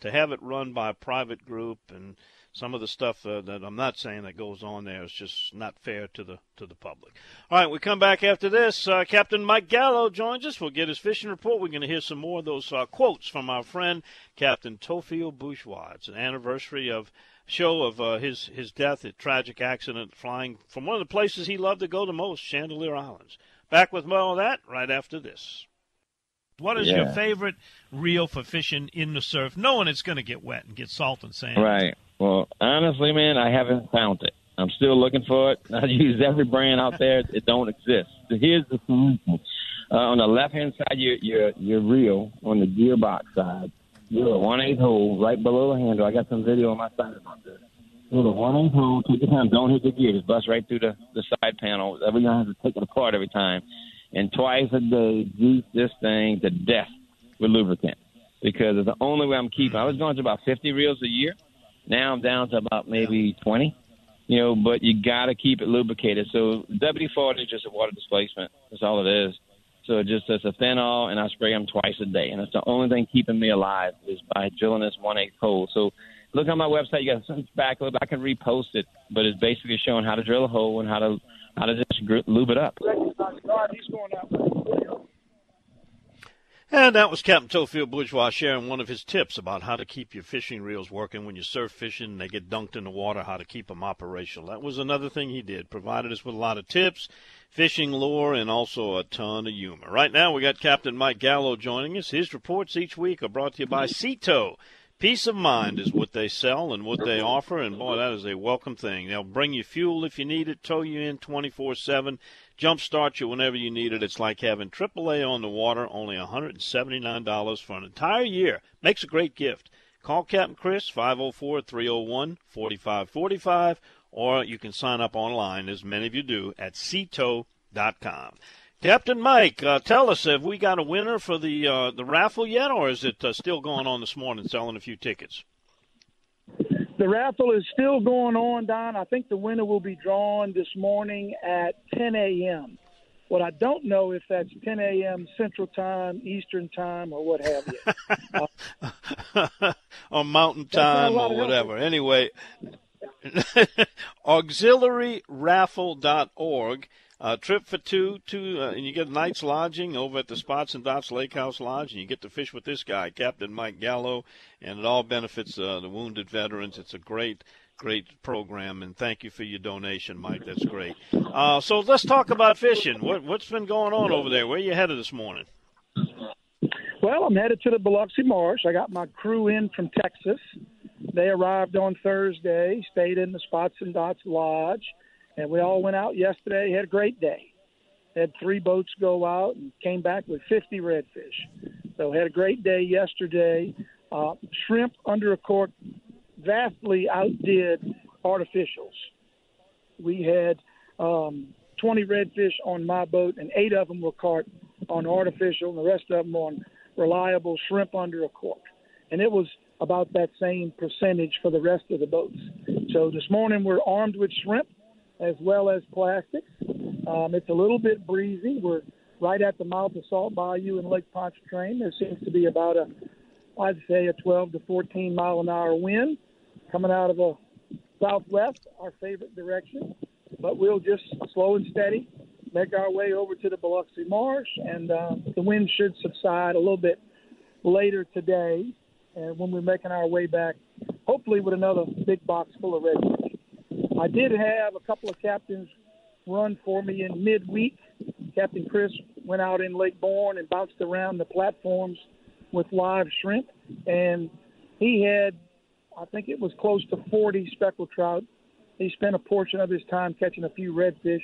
to have it run by a private group and some of the stuff uh, that I'm not saying that goes on there is just not fair to the to the public. All right, we come back after this. Uh, Captain Mike Gallo joins us. We'll get his fishing report. We're going to hear some more of those uh, quotes from our friend Captain Theophile Bourgeois. It's an anniversary of show of uh, his his death, a tragic accident flying from one of the places he loved to go the most, Chandeleur Islands. Back with more of that right after this. What is yeah. your favorite reel for fishing in the surf, knowing it's going to get wet and get salt and sand? Right. Well, honestly, man, I haven't found it. I'm still looking for it. I use every brand out there. It don't exist. So here's the solution. Uh, on the left hand side, your your your reel. On the gearbox side, you're a one eighth hole right below the handle. I got some video on my side about this. You're a one eighth hole. Take your time. Don't hit the gear. Just bust right through the the side panel. Every time have to take it apart every time. And twice a day, juice this thing to death with lubricant because it's the only way I'm keeping. I was going to about 50 reels a year now I'm down to about maybe 20. You know, but you got to keep it lubricated. So WD-40 is just a water displacement. That's all it is. So it just it's a phenol, and I spray them twice a day, and it's the only thing keeping me alive is by drilling this one eighth hole. So look on my website. You got some back. I can repost it, but it's basically showing how to drill a hole and how to how to just lube it up. And that was Captain Theophile Bourgeois sharing one of his tips about how to keep your fishing reels working when you surf fishing and they get dunked in the water, how to keep them operational. That was another thing he did. Provided us with a lot of tips, fishing lore, and also a ton of humor. Right now, we got Captain Mike Gallo joining us. His reports each week are brought to you by Sea Tow. Peace of mind is what they sell and what they offer, and boy, that is a welcome thing. They'll bring you fuel if you need it, tow you in 24 7 jumpstart you whenever you need it. It's like having AAA on the water, only $179 for an entire year. Makes a great gift. Call Captain Chris, 504 301 4545, or you can sign up online, as many of you do, at seatow.com. Captain Mike, uh, tell us, have we got a winner for the uh, the raffle yet, or is it uh, still going on this morning, selling a few tickets? The raffle is still going on, Don. I think the winner will be drawn this morning at 10 a.m. What I don't know if that's 10 a.m. Central Time, Eastern Time, or what have you. Uh, or Mountain Time, or whatever. Anyway, auxiliaryraffle.org. Uh, trip for two, two, uh, and you get a night's lodging over at the Spots and Dots Lake House Lodge, and you get to fish with this guy, Captain Mike Gallo, and it all benefits uh, the wounded veterans. It's a great, great program, and thank you for your donation, Mike. That's great. Uh, so let's talk about fishing. What, what's been going on over there? Where are you headed this morning? Well, I'm headed to the Biloxi Marsh. I got my crew in from Texas. They arrived on Thursday, stayed in the Spots and Dots Lodge and we all went out yesterday. Had a great day. Had three boats go out and came back with 50 redfish. So had a great day yesterday. Uh, shrimp under a cork vastly outdid artificials. We had um, 20 redfish on my boat, and eight of them were caught on artificial, and the rest of them on reliable shrimp under a cork. And it was about that same percentage for the rest of the boats. So this morning we're armed with shrimp as well as plastics. Um, it's a little bit breezy. We're right at the mouth of Salt Bayou in Lake Pontchartrain. There seems to be about a, I'd say, a 12 to 14 mile an hour wind coming out of the southwest, our favorite direction. But we'll just slow and steady make our way over to the Biloxi Marsh, and uh, the wind should subside a little bit later today. And when we're making our way back, hopefully with another big box full of redfish. I did have a couple of captains run for me in midweek. Captain Chris went out in Lake Borgne and bounced around the platforms with live shrimp, and he had, I think it was close to 40 speckled trout. He spent a portion of his time catching a few redfish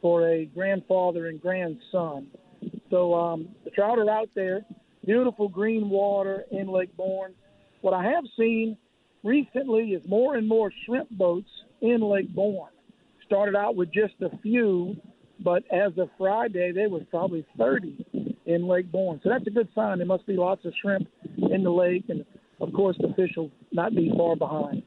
for a grandfather and grandson. So um, the trout are out there. Beautiful green water in Lake Borgne. What I have seen recently is more and more shrimp boats in Lake Borgne. Started out with just a few, but as of Friday, there was probably 30 in Lake Borgne. So that's a good sign. There must be lots of shrimp in the lake, and of course, the fish will not be far behind.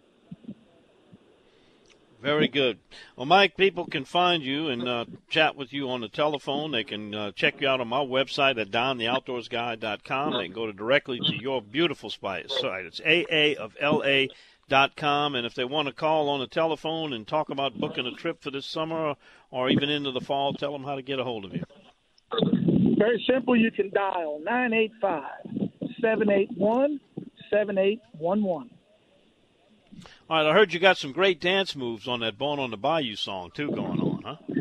Very good. Well, Mike, people can find you and uh, chat with you on the telephone. They can uh, check you out on my website at dontheoutdoorsguy.com. They can go to directly to your beautiful site. It's AA of LA dot com. And if they want to call on the telephone and talk about booking a trip for this summer or even into the fall tell them how to get a hold of you. Very simple. You can dial 985-781-7811 all right i heard you got some great dance moves on that born on the bayou song too going on huh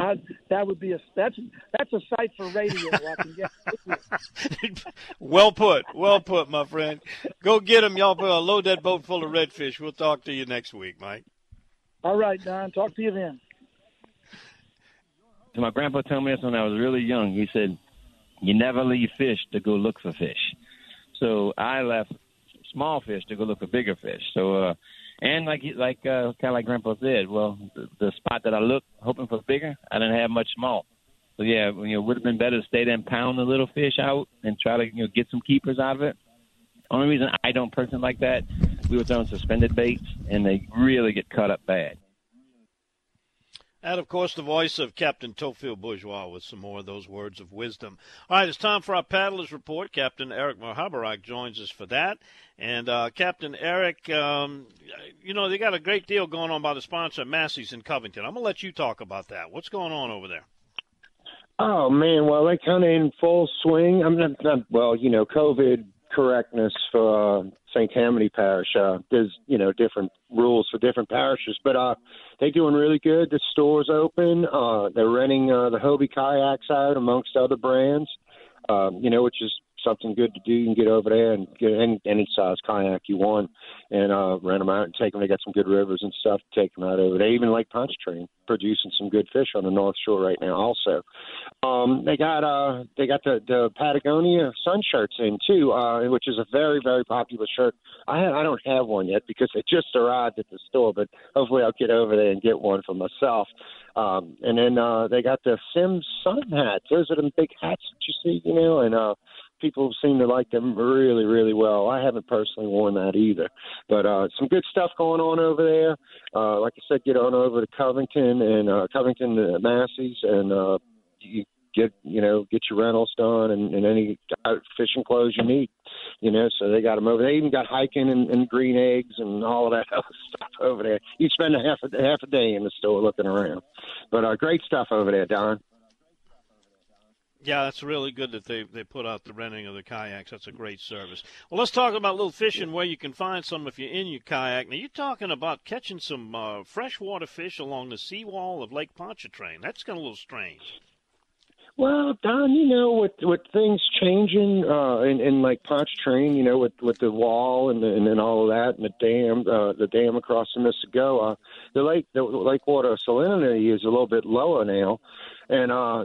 I, that would be a that's that's a sight for radio. I can get. well put, well put, my friend. Go get them, y'all. Load that boat full of redfish. We'll talk to you next week, Mike. All right, Don. Talk to you then. So my grandpa told me this when I was really young. He said, "You never leave fish to go look for fish." So I left small fish to go look for bigger fish. So uh, and like like uh, kind of like Grandpa said, well, the, the spot that I looked hoping for bigger, I didn't have much small. So yeah, you know, would have been better to stay there and pound the little fish out and try to you know get some keepers out of it. Only reason I don't personally like that, we were throwing suspended baits and they really get cut up bad. And of course, the voice of Captain Theophile Bourgeois with some more of those words of wisdom. All right, it's time for our paddlers report. Captain Eric Mahabarak joins us for that. And uh, Captain Eric, um, you know they got a great deal going on by the sponsor Massey's in Covington. I'm gonna let you talk about that. What's going on over there? Oh man, well they're kind of in full swing. I'm not, not well, you know, COVID correctness for uh, St. Tammany Parish. Uh, there's you know different rules for different parishes, but uh, they're doing really good. The store's open. Uh, they're renting uh, the Hobie kayaks out amongst other brands. Um, you know, which is something good to do, you can get over there and get any any size kayak you want, and uh, rent them out and take them. They got some good rivers and stuff to take them out over there. Even Lake Pontchartrain producing some good fish on the North Shore right now. Also, um, they got uh, they got the, the Patagonia sun shirts in too, uh, which is a very very popular shirt. I I don't have one yet because it just arrived at the store, but hopefully I'll get over there and get one for myself. Um, and then uh, they got the Simms sun hats. Those are the big hats that you see, you know, and uh, people seem to like them really, really well. I haven't personally worn that either, but uh, some good stuff going on over there. Uh, like I said, get on over to Covington and uh, Covington uh, Massey's, and uh, you get you know get your rentals done and, and any fishing clothes you need. You know, so they got them over. They even got hiking and, and green eggs and all of that other stuff over there. You spend a half a half a day in the store looking around, but uh, great stuff over there, Don. Yeah, that's really good that they they put out the renting of the kayaks. That's a great service. Well, let's talk about little fishing where you can find some if you're in your kayak. Now, you're talking about catching some uh, freshwater fish along the seawall of Lake Pontchartrain. That's kind of a little strange. Well, Don, you know, with with things changing uh, in, in like Pontchartrain, you know, with with the wall and the, and, and all of that, and the dam, uh, the dam across the Mississauga, the lake, the lake water salinity is a little bit lower now, and uh,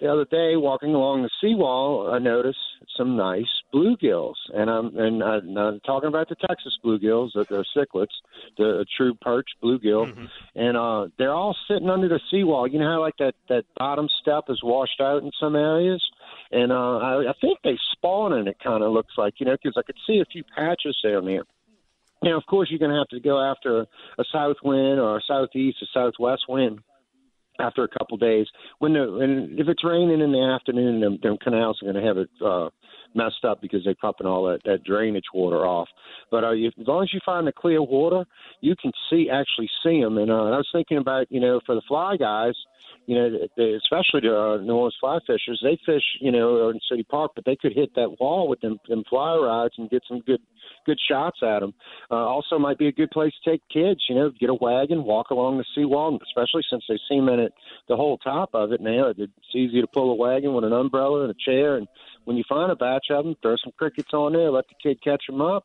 the other day walking along the seawall, I noticed some nice bluegills, and I'm and I'm not talking about the Texas bluegills, that they're cichlids, the true perch bluegill, mm-hmm. and uh, they're all sitting under the seawall. You know how like that that bottom step is washed out in some areas, and uh, I, I think they spawn in it. Kind of looks like you know because I could see a few patches down there. Now, of course, you're going to have to go after a south wind or a southeast or southwest wind after a couple days. When the and if it's raining in the afternoon, them, them canals are going to have it uh, messed up because they're pumping all that, that drainage water off. But uh, you, as long as you find the clear water, you can see actually see them. And uh, I was thinking about you know for the fly guys, you know, they, especially the uh, New Orleans fly fishers, they fish you know in City Park, but they could hit that wall with them them fly rods and get some good good shots at them. Uh, also, might be a good place to take kids. You know, get a wagon, walk along the seawall, especially since they cemented the whole top of it now. It's easy to pull a wagon with an umbrella and a chair, and when you find a batch of them, throw some crickets on there, let the kid catch them up.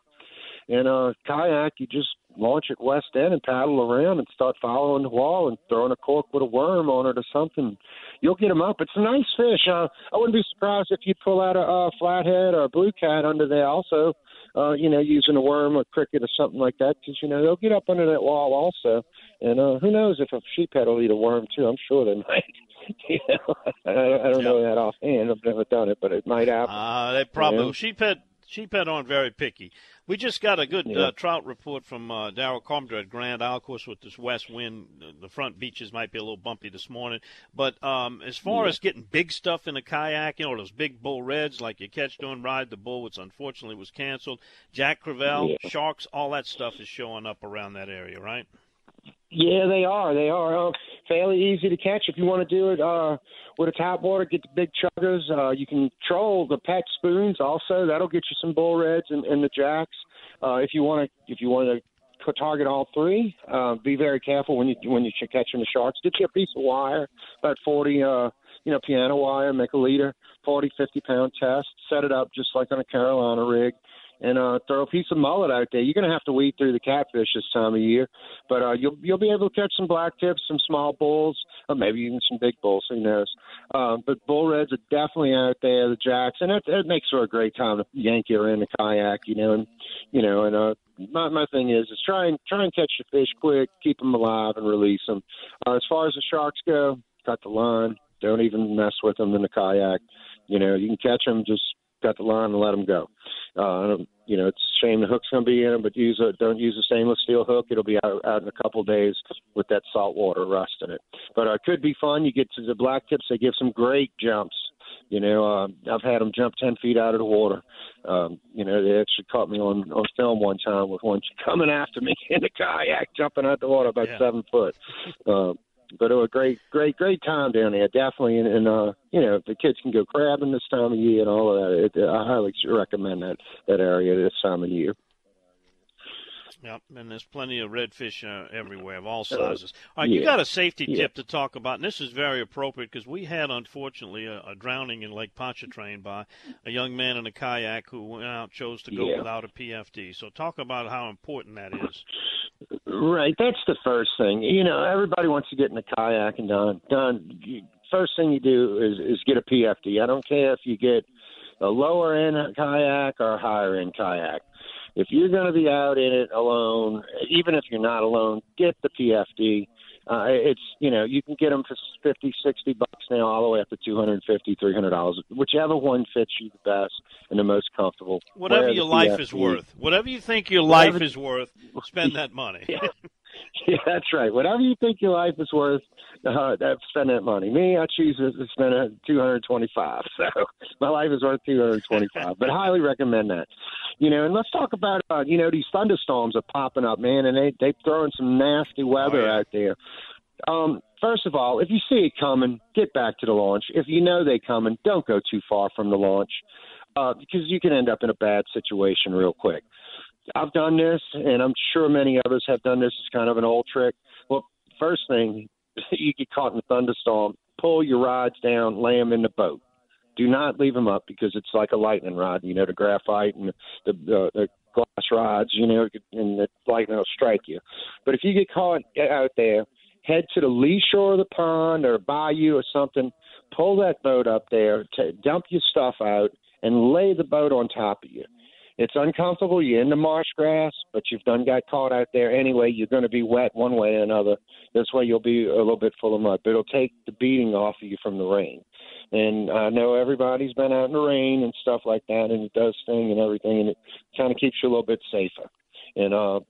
And uh, kayak, you just launch at west end and paddle around and start following the wall and throwing a cork with a worm on it or something. You'll get them up. It's a nice fish. Uh, I wouldn't be surprised if you pull out a, a flathead or a blue cat under there also uh, you know, using a worm or cricket or something like that, because you know they'll get up under that wall also. And uh, who knows if a sheephead will eat a worm too? I'm sure they might. you know, I, I don't yep. know that offhand. I've never done it, but it might happen. Uh, they probably sheephead sheephead aren't very picky. We just got a good yeah. uh, trout report from uh, Daryl Carpenter at Grand Isle. Of course, with this west wind, the front beaches might be a little bumpy this morning. But um, as far yeah. as getting big stuff in a kayak, you know, those big bull reds like you catch doing Ride the Bull, which unfortunately was canceled, Jack Crevalle, yeah. sharks, all that stuff is showing up around that area, right? Yeah, they are. They are uh, fairly easy to catch if you want to do it uh, with a tap water. Get the big chuggers. Uh, you can troll the pet spoons also. That'll get you some bull reds and, and the jacks. Uh, if you want to, if you want to target all three, uh, be very careful when you when you're catching the sharks. Get you a piece of wire, about forty, uh, you know, piano wire. Make a leader, 40, 50 pound test. Set it up just like on a Carolina rig and uh, throw a piece of mullet out there. You're going to have to weed through the catfish this time of year, but uh, you'll you'll be able to catch some black tips, some small bulls, or maybe even some big bulls. Who knows? Um, but bull reds are definitely out there. The jacks, and it, it makes for a great time to yank you in the kayak, you know, and you know, and uh, my my thing is is try and try and catch the fish quick, keep them alive, and release them. Uh, as far as the sharks go, cut the line. Don't even mess with them in the kayak. You know, you can catch them just cut the line and let them go. Uh, you know, it's a shame the hook's going to be in them, but use a don't use a stainless steel hook. It'll be out, out in a couple of days with that salt water rust in it. But uh, it could be fun. You get to the black tips; they give some great jumps. You know, uh, I've had them jump ten feet out of the water. Um, you know, they actually caught me on on film one time with one coming after me in the kayak, jumping out the water about yeah. seven foot. Uh, but it was a great, great, great time down there. Definitely, and, and uh, you know, the kids can go crabbing this time of year and all of that, it, I highly recommend that that area this time of year. Yep, and there's plenty of redfish uh, everywhere of all sizes. All right, yeah. you got a safety yeah. tip to talk about, and this is very appropriate because we had, unfortunately, a, a, drowning in Lake Pontchartrain by a young man in a kayak who went out chose to go yeah. without a PFD. So talk about how important that is. Right, that's the first thing. You know, everybody wants to get in a kayak and done. Done. First thing you do is is get a PFD. I don't care if you get a lower end kayak or a higher end kayak if you're going to be out in it alone, even if you're not alone, get the PFD. Uh, it's you know you can get them for fifty, sixty bucks now, all the way up to two hundred fifty, three hundred dollars, whichever one fits you the best and the most comfortable. Whatever your life PFD. is worth, whatever you think your whatever, life is worth, spend that money. yeah. yeah, that's right. Whatever you think your life is worth, uh, spend that money. Me, I choose to spend two hundred twenty-five. So my life is worth two hundred twenty-five. but highly recommend that. You know, and let's talk about uh, you know these thunderstorms are popping up, man, and they they throwing some nasty weather oh, yeah. out there. Um, first of all, if you see it coming, get back to the launch. If you know they're coming, don't go too far from the launch uh, because you can end up in a bad situation real quick. I've done this, and I'm sure many others have done this. It's kind of an old trick. Well, first thing, you get caught in a thunderstorm, pull your rods down, lay them in the boat. Do not leave them up because it's like a lightning rod. You know, the graphite and the, the, the glass rods. You know, and the lightning will strike you. But if you get caught out there, head to the lee shore of the pond or bayou or something. Pull that boat up there, t- dump your stuff out, and lay the boat on top of you it's uncomfortable. You're in the marsh grass, but you've done got caught out there anyway. You're going to be wet one way or another. This way, you'll be a little bit full of mud, but it'll take the beating off of you from the rain. And I know everybody's been out in the rain and stuff like that, and it does sting and everything, and it kind of keeps you a little bit safer. And uh,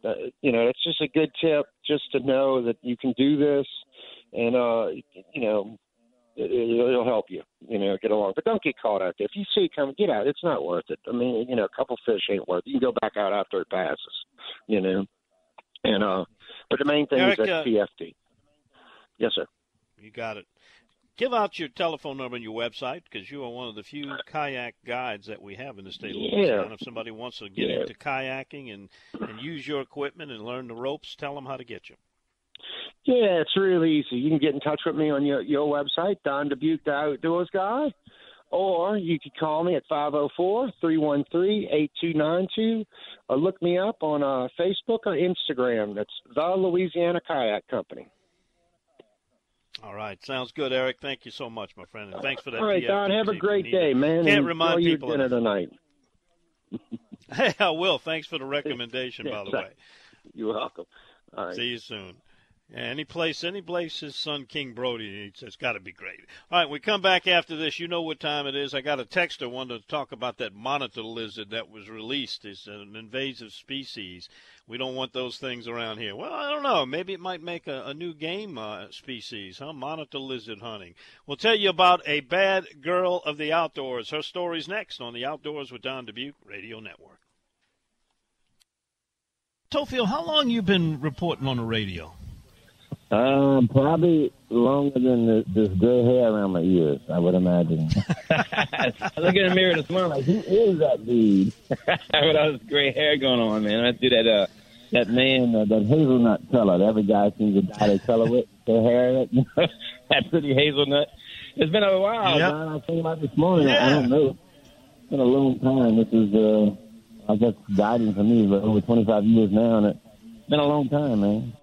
you know, it's just a good tip just to know that you can do this, and uh, you know, it, it'll help you, you know, get along. But don't get caught out there. If you see it coming, get out. It's not worth it. I mean, you know, a couple fish ain't worth it. You can go back out after it passes, you know. And uh, but the main thing Eric, is that uh, PFD. Yes, sir. You got it. Give out your telephone number and your website because you are one of the few kayak guides that we have in the state of Louisiana. If somebody wants to get yeah. into kayaking and, and use your equipment and learn the ropes, tell them how to get you. Yeah, it's really easy. You can get in touch with me on your, your website, Don Dubuc, the Outdoors Guy, or you could call me at 504-313-8292, or look me up on uh, Facebook or Instagram. That's the Louisiana Kayak Company. All right, sounds good, Eric. Thank you so much, my friend, and thanks for that. All right, Don. Have a great day, man. Can't remind people dinner tonight. hey, I will. Thanks for the recommendation, by the way. You're welcome. All right. See you soon. Any place, any place his son King Brody needs, it's got to be great. All right, we come back after this. You know what time it is. I got a texter wanted to talk about that monitor lizard that was released. It's an invasive species. We don't want those things around here. Well, I don't know. Maybe it might make a, a new game uh, species, huh? Monitor lizard hunting. We'll tell you about a bad girl of the outdoors. Her story's next on the Outdoors with Don Dubuc Radio Network. Theophile, how long you been reporting on the radio? Um, probably longer than the, this gray hair around my ears. I would imagine. I look in the mirror this morning, like, who is that dude? With all this gray hair going on, man. I do that. Uh, that man, uh, that hazelnut color. That every guy seems to dye their color with their hair. that pretty hazelnut. It's been a while, yep. John. I was thinking about this morning. Yeah. I don't know. It's been a long time. This is, uh, I guess, guiding for me, but over 25 years now, and it's been a long time, man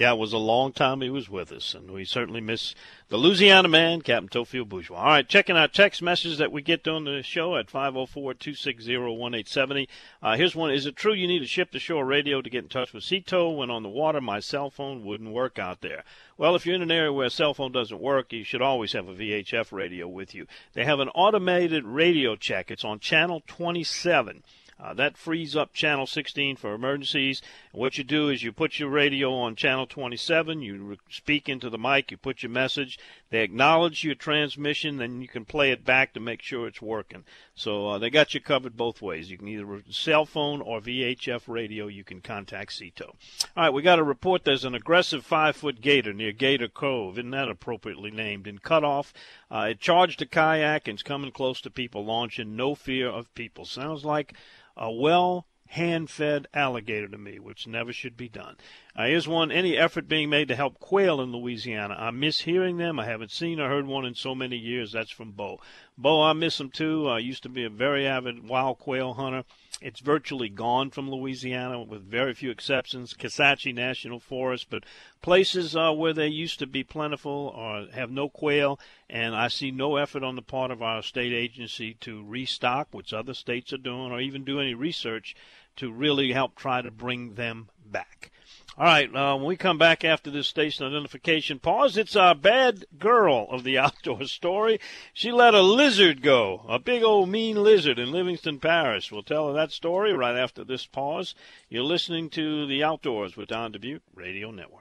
yeah, it was a long time he was with us, and we certainly miss the Louisiana man, Captain Theophile Bourgeois. All right, checking our text messages that we get during the show at 504-260-1870. Uh, here's one. Is it true you need a ship-to-shore radio to get in touch with Sea Tow? When on the water, my cell phone wouldn't work out there. Well, if you're in an area where a cell phone doesn't work, you should always have a VHF radio with you. They have an automated radio check. It's on channel 27. Uh, that frees up channel 16 for emergencies. And what you do is you put your radio on channel 27, you re- speak into the mic, you put your message, they acknowledge your transmission, then you can play it back to make sure it's working. So uh, they got you covered both ways. You can either cell phone or VHF radio. You can contact Sea Tow. All right, we got a report. There's an aggressive five-foot gator near Gator Cove. Isn't that appropriately named? In Cut Off, uh, it charged a kayak and it's coming close to people launching. No fear of people. Sounds like a well hand-fed alligator to me, which never should be done. Uh, here's one: any effort being made to help quail in Louisiana? I miss hearing them. I haven't seen or heard one in so many years. That's from Bo. Bo, I miss them too. I used to be a very avid wild quail hunter. It's virtually gone from Louisiana, with very few exceptions. Kisatchie National Forest, but places uh, where they used to be plentiful or have no quail, and I see no effort on the part of our state agency to restock, which other states are doing, or even do any research to really help try to bring them back. All right, uh, when we come back after this station identification pause, it's our bad girl of the outdoor story. She let a lizard go, a big old mean lizard in Livingston Parish. We'll tell her that story right after this pause. You're listening to The Outdoors with Don Dubuc Radio Network.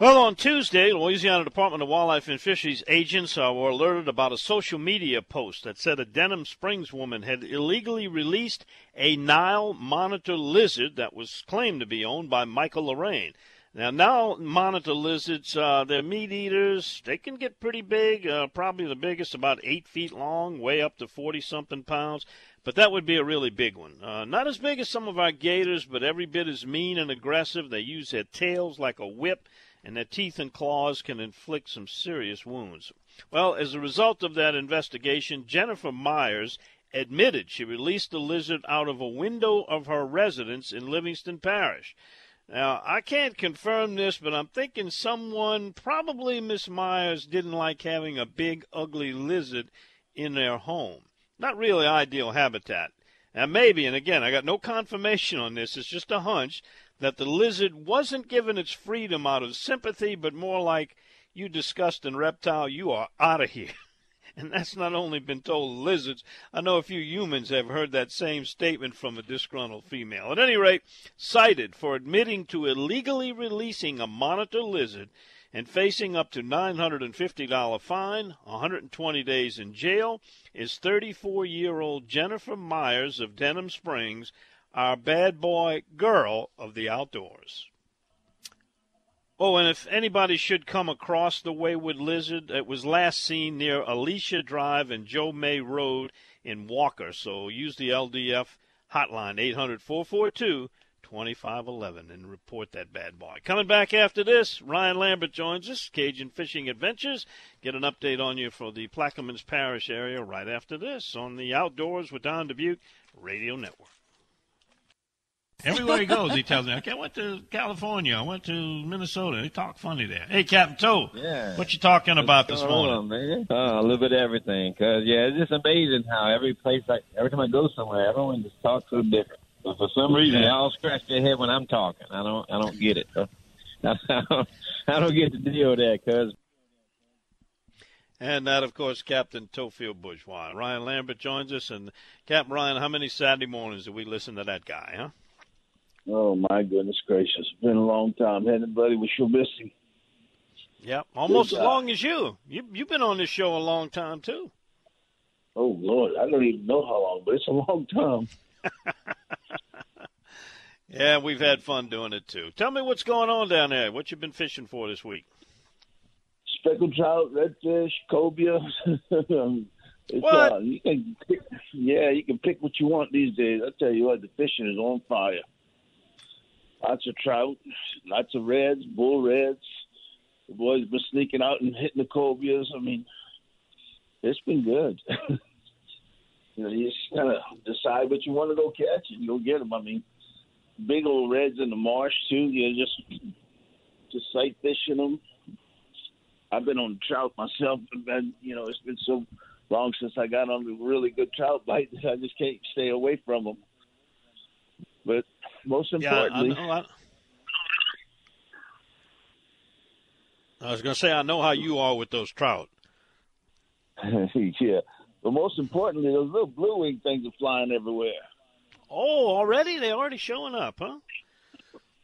Well, on Tuesday, Louisiana Department of Wildlife and Fisheries agents uh, were alerted about a social media post that said a Denham Springs woman had illegally released a Nile monitor lizard that was claimed to be owned by Michael Lorraine. Now, now monitor lizards, uh, they're meat eaters. They can get pretty big, uh, probably the biggest about eight feet long, weigh up to 40 something pounds. But that would be a really big one. Uh, not as big as some of our gators, but every bit as mean and aggressive. They use their tails like a whip and their teeth and claws can inflict some serious wounds. Well, as a result of that investigation, Jennifer Myers admitted she released the lizard out of a window of her residence in Livingston Parish. Now, I can't confirm this, but I'm thinking someone, probably Miss Myers, didn't like having a big, ugly lizard in their home. Not really ideal habitat. Now, maybe, and again, I got no confirmation on this, it's just a hunch, that the lizard wasn't given its freedom out of sympathy, but more like, you disgusting reptile, you are out of here. And that's not only been told lizards. I know a few humans have heard that same statement from a disgruntled female. At any rate, cited for admitting to illegally releasing a monitor lizard and facing up to $950 fine, 120 days in jail, is 34 year old Jennifer Myers of Denham Springs, our bad boy girl of the outdoors. Oh, and if anybody should come across the wayward lizard, it was last seen near Alicia Drive and Joe May Road in Walker. So use the LDF hotline 800 442 2511 and report that bad boy. Coming back after this, Ryan Lambert joins us, Cajun Fishing Adventures. Get an update on you for the Plaquemines Parish area right after this on the Outdoors with Don Dubuc Radio Network. Everywhere he goes, he tells me, okay, I went to California, I went to Minnesota. They talk funny there. Hey, Captain Toe, yeah. what you talking What's about this morning? On, man? Uh, a little bit of everything. Cause yeah, it's just amazing how every place, I, every time I go somewhere, everyone just talks so different. But for some reason, they all scratch their head when I'm talking. I don't, I don't get it. I don't, I don't get the deal there, cuz. And that, of course, Captain Theophile Bourgeois. Ryan Lambert joins us. And, Captain Ryan, how many Saturday mornings do we listen to that guy, huh? Oh my goodness gracious! It's been a long time, hasn't it, buddy? We sure miss him. Yeah, almost as long as you. You you've been on this show a long time too. Oh Lord, I don't even know how long, but it's a long time. yeah, we've had fun doing it too. Tell me what's going on down there. What you've been fishing for this week? Speckled trout, redfish, cobia. it's, what? Uh, you can, pick, yeah, you can pick what you want these days. I tell you what, the fishing is on fire lots of trout, lots of reds, bull reds. The boys been sneaking out and hitting the cobias. I mean, it's been good. you know, you just kind of decide what you want to go catch and go get them. I mean, big old reds in the marsh too. You know, just just sight fishing them. I've been on trout myself, and you know, it's been so long since I got on a really good trout bite. That I just can't stay away from them. But most importantly, yeah, I, I, I was going to say I know how you are with those trout. yeah, but most importantly, those little blue wing things are flying everywhere. Oh, already? They're already showing up, huh?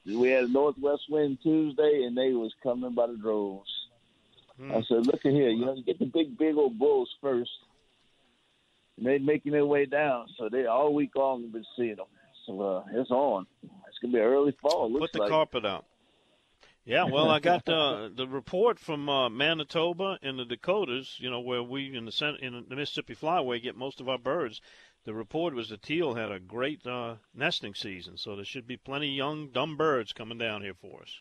We had a northwest wind Tuesday, and they was coming by the droves. Hmm. I said, "Look at here, you know, you get the big, big old bulls first, and they making their way down. So they all week long have been seeing them. So uh, it's on. It's gonna be early fall. Put the like. carpet out. Yeah, well, I got uh, the report from uh, Manitoba and the Dakotas. You know where we in the center, in the Mississippi Flyway get most of our birds. the report was the teal had a great uh, nesting season, so there should be plenty young dumb birds coming down here for us.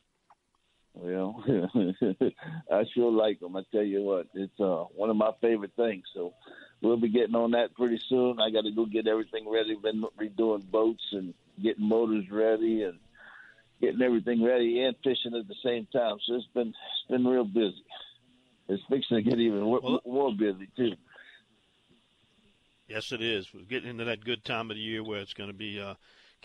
Well, I sure like them. I tell you what, it's uh, one of my favorite things. So we'll be getting on that pretty soon. I got to go get everything ready. Been redoing boats and getting motors ready and getting everything ready and fishing at the same time. So it's been it's been real busy. It's fixing to get even well, more busy too. Yes, it is. We're getting into that good time of the year where it's going to be uh,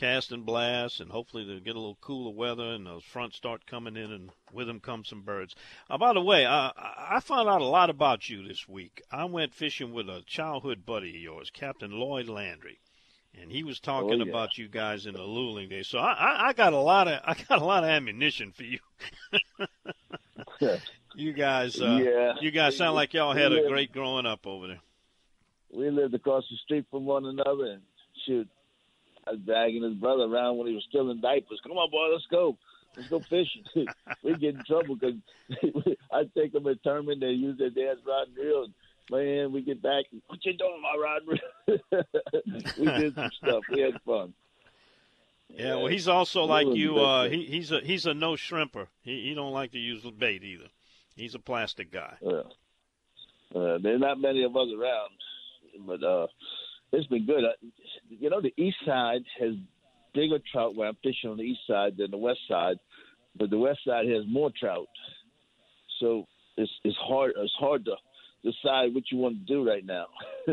cast and blast, and hopefully they'll get a little cooler weather, and those fronts start coming in, and with them come some birds. Uh, by the way, I, I found out a lot about you this week. I went fishing with a childhood buddy of yours, Captain Lloyd Landry and he was talking oh, yeah. about you guys in the Luling days. So I, I, I got a lot of I got a lot of ammunition for you. you guys, uh, yeah. you guys sound like y'all had a great growing up over there. We lived across the street from one another, and shoot, I was dragging his brother around when he was still in diapers. Come on, boy, let's go. Let's go fishing. we get in trouble because I'd take them at tournament. They use their dad's rod and reel. Man, we get back. What you doing, my rod? reel? we did some stuff. We had fun. Yeah, well, he's also like you. Uh, he, he's a he's a no shrimper. He he don't like to use the bait either. He's a plastic guy. Yeah. Uh, there's not many of us around, but uh, it's been good. You know, the east side has bigger trout where I'm fishing on the east side than the west side, but the west side has more trout. So it's it's hard it's hard to decide what you want to do right now.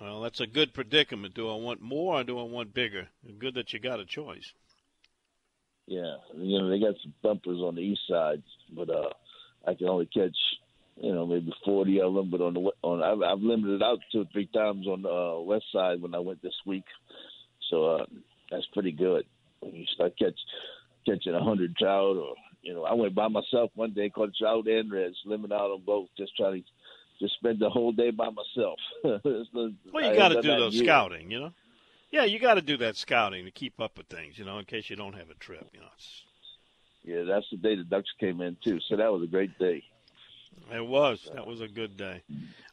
well, that's a good predicament. Do I want more or do I want bigger? Good that you got a choice. Yeah, you know they got some bumpers on the east side, but uh, I can only catch you know maybe forty of them. But on the on I've, I've limited out two or three times on the uh, west side when I went this week, so uh, that's pretty good. When you start catch catching a hundred trout or you know, I went by myself one day, caught trout and reds, limit out on both, just trying to just spend the whole day by myself. well, you got to do those scouting, you know. Yeah, you got to do that scouting to keep up with things, you know, in case you don't have a trip, you know. It's... Yeah, that's the day the ducks came in too, so that was a great day. It was. That was a good day.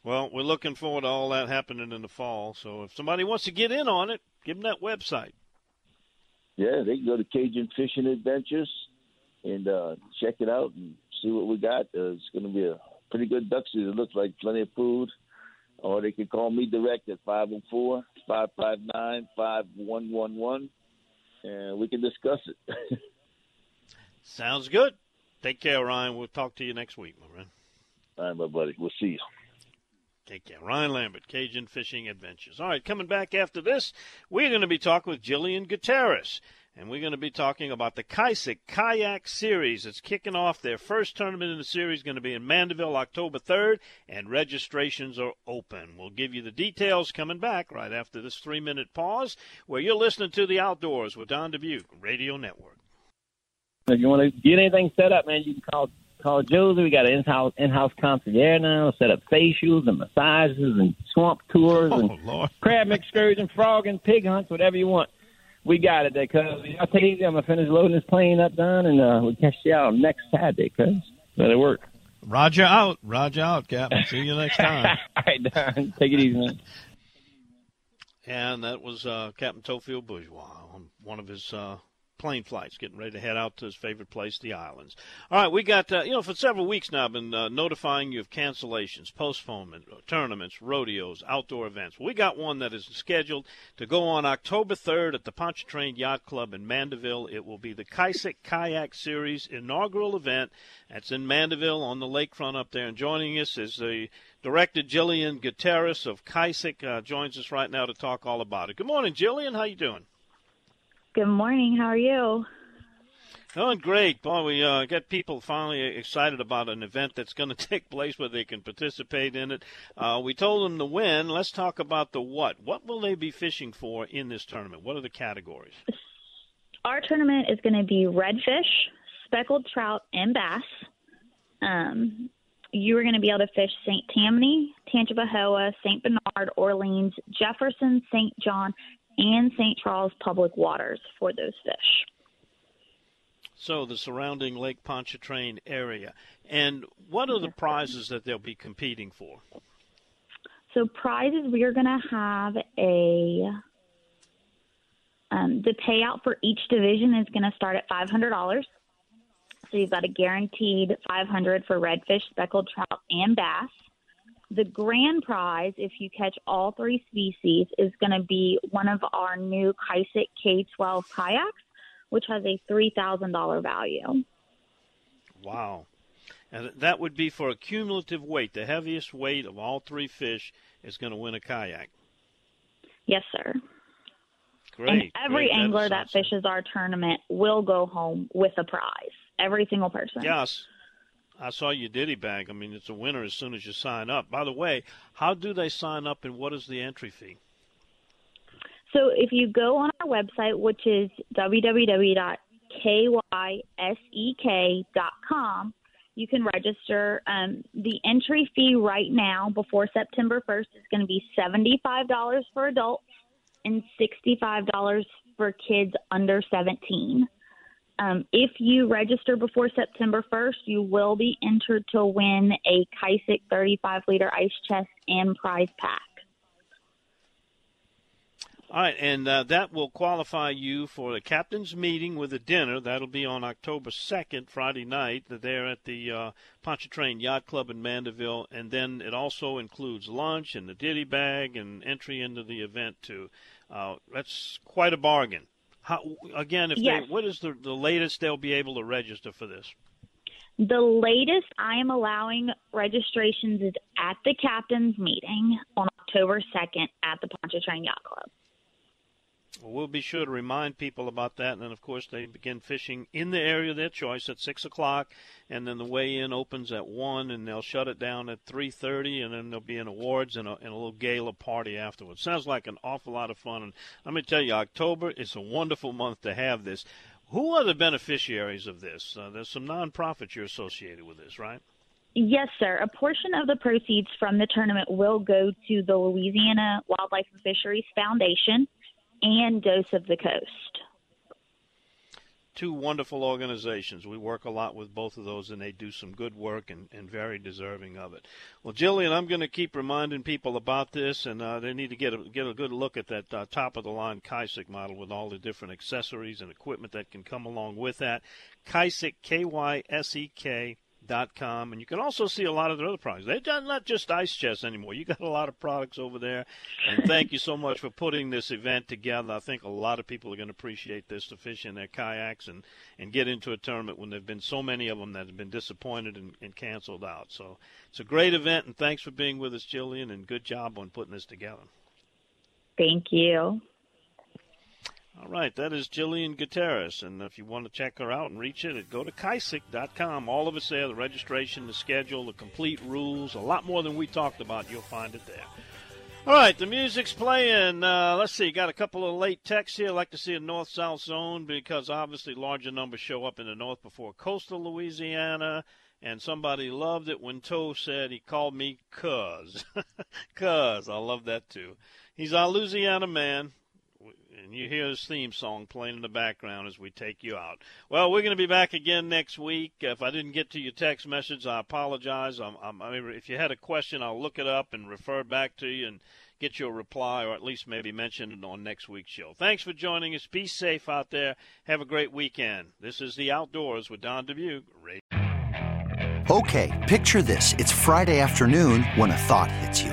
Well, we're looking forward to all that happening in the fall. So if somebody wants to get in on it, give them that website. Yeah, they can go to Cajun Fishing Adventures and uh, check it out and see what we got. Uh, it's going to be a pretty good duck season. It looks like plenty of food. Or they can call me direct at 504 559 5111 and we can discuss it. Sounds good. Take care, Ryan. We'll talk to you next week, my friend. All right, my buddy. We'll see you. Take care. Ryan Lambert, Cajun Fishing Adventures. All right, coming back after this, we're going to be talking with Jillian Gutierrez and we're going to be talking about the Kysek Kayak Series. It's kicking off their first tournament in the series, going to be in Mandeville October 3rd, and registrations are open. We'll give you the details coming back right after this three minute pause, where you're listening to The Outdoors with Don Dubuc Radio Network. If you want to get anything set up, man, you can call call Josie. We got an in-house in-house concierge now. Set up facials and massages and swamp tours oh, and Lord. crab excursion, frog and pig hunts, whatever you want we got it there, cuz. I'll take it easy. I'm to finish loading this plane up, done, and uh, we'll catch you out next Saturday, cuz. That'll work. Roger out. Roger out, Captain. See you next time. All right, Don. Take it easy, man. And that was uh, Captain Theophile Bourgeois on one of his uh, plane flights, getting ready to head out to his favorite place, the islands. All right, we got, uh, you know, for several weeks now, I've been uh, notifying you of cancellations, postponement, tournaments, rodeos, outdoor events. We got one that is scheduled to go on October 3rd at the Pontchartrain Yacht Club in Mandeville. It will be the Kysek Kayak Series inaugural event. That's in Mandeville on the lakefront up there. And joining us is the director, Jillian Gutierrez of Kysek, uh, joins us right now to talk all about it. Good morning, Jillian. How you doing? Good morning. How are you? Doing great. Boy, we uh, get people finally excited about an event that's going to take place where they can participate in it. Uh, we told them to win. Let's talk about the what. What will they be fishing for in this tournament? What are the categories? Our tournament is going to be redfish, speckled trout, and bass. Um, you are going to be able to fish St. Tammany, Tangipahoa, St. Bernard, Orleans, Jefferson, St. John, and St. Charles public waters for those fish. So the surrounding Lake Pontchartrain area. And what are the prizes that they'll be competing for? so prizes we are going to have a um, the payout for each division is going to start at five hundred dollars. So you've got a guaranteed five hundred for redfish, speckled trout, and bass. The grand prize, if you catch all three species, is going to be one of our new Kysek K12 kayaks, which has a three thousand dollar value. Wow. And that would be for a cumulative weight. The heaviest weight of all three fish is going to win a kayak. Yes, sir. Great. And every great. angler that, that fishes our tournament will go home with a prize. Every single person. Yes. I saw your ditty bag. I mean, it's a winner as soon as you sign up. By the way, how do they sign up and what is the entry fee? So if you go on our website, which is www.kysek.com, you can register. Um, the entry fee right now before September 1st is going to be $75 for adults and $65 for kids under 17. Um, if you register before September 1st, you will be entered to win a Kysek 35 liter ice chest and prize pack. All right, and uh, that will qualify you for the captain's meeting with a dinner. That'll be on October 2nd, Friday night, there at the uh, Pontchartrain Yacht Club in Mandeville. And then it also includes lunch and the ditty bag and entry into the event, too. Uh, that's quite a bargain. How, again, if yes. they, what is the, the latest they'll be able to register for this? The latest I am allowing registrations is at the captain's meeting on October 2nd at the Pontchartrain Yacht Club. Well, we'll be sure to remind people about that. And then, of course, they begin fishing in the area of their choice at six o'clock, and then the weigh-in opens at one, and they'll shut it down at three thirty, and then there'll be an awards and a, and a little gala party afterwards. Sounds like an awful lot of fun. And let me tell you, October is a wonderful month to have this. Who are the beneficiaries of this? Uh, there's some nonprofits you're associated with this, right? Yes, sir. A portion of the proceeds from the tournament will go to the Louisiana Wildlife and Fisheries Foundation and Dose of the Coast. Two wonderful organizations. We work a lot with both of those, and they do some good work and, and very deserving of it. Well, Jillian, I'm going to keep reminding people about this, and uh, they need to get a, get a good look at that uh, top of the line Kysek model with all the different accessories and equipment that can come along with that. Kysek, K Y S E K com, and you can also see a lot of their other products. They've done not just ice chests anymore. You got a lot of products over there, and thank you so much for putting this event together. I think a lot of people are going to appreciate this to fish in their kayaks and and get into a tournament when there've been so many of them that have been disappointed and, and canceled out. So it's a great event, and thanks for being with us, Jillian, and good job on putting this together. Thank you. All right, that is Jillian Gutierrez. And if you want to check her out and reach it, go to kysek.com. All of it's there the registration, the schedule, the complete rules, a lot more than we talked about. You'll find it there. All right, the music's playing. Uh, let's see, got a couple of late texts here. Like to see a north south zone because obviously larger numbers show up in the north before coastal Louisiana. And somebody loved it when Toe said he called me Cuz. Cuz. I love that too. He's our Louisiana man and you hear his theme song playing in the background as we take you out. Well, we're going to be back again next week. If I didn't get to your text message, I apologize. I'm, I'm, I mean, if you had a question, I'll look it up and refer back to you and get you a reply, or at least maybe mention it on next week's show. Thanks for joining us. Be safe out there. Have a great weekend. This is the Outdoors with Don Dubuc. Okay, picture this: it's Friday afternoon when a thought hits you.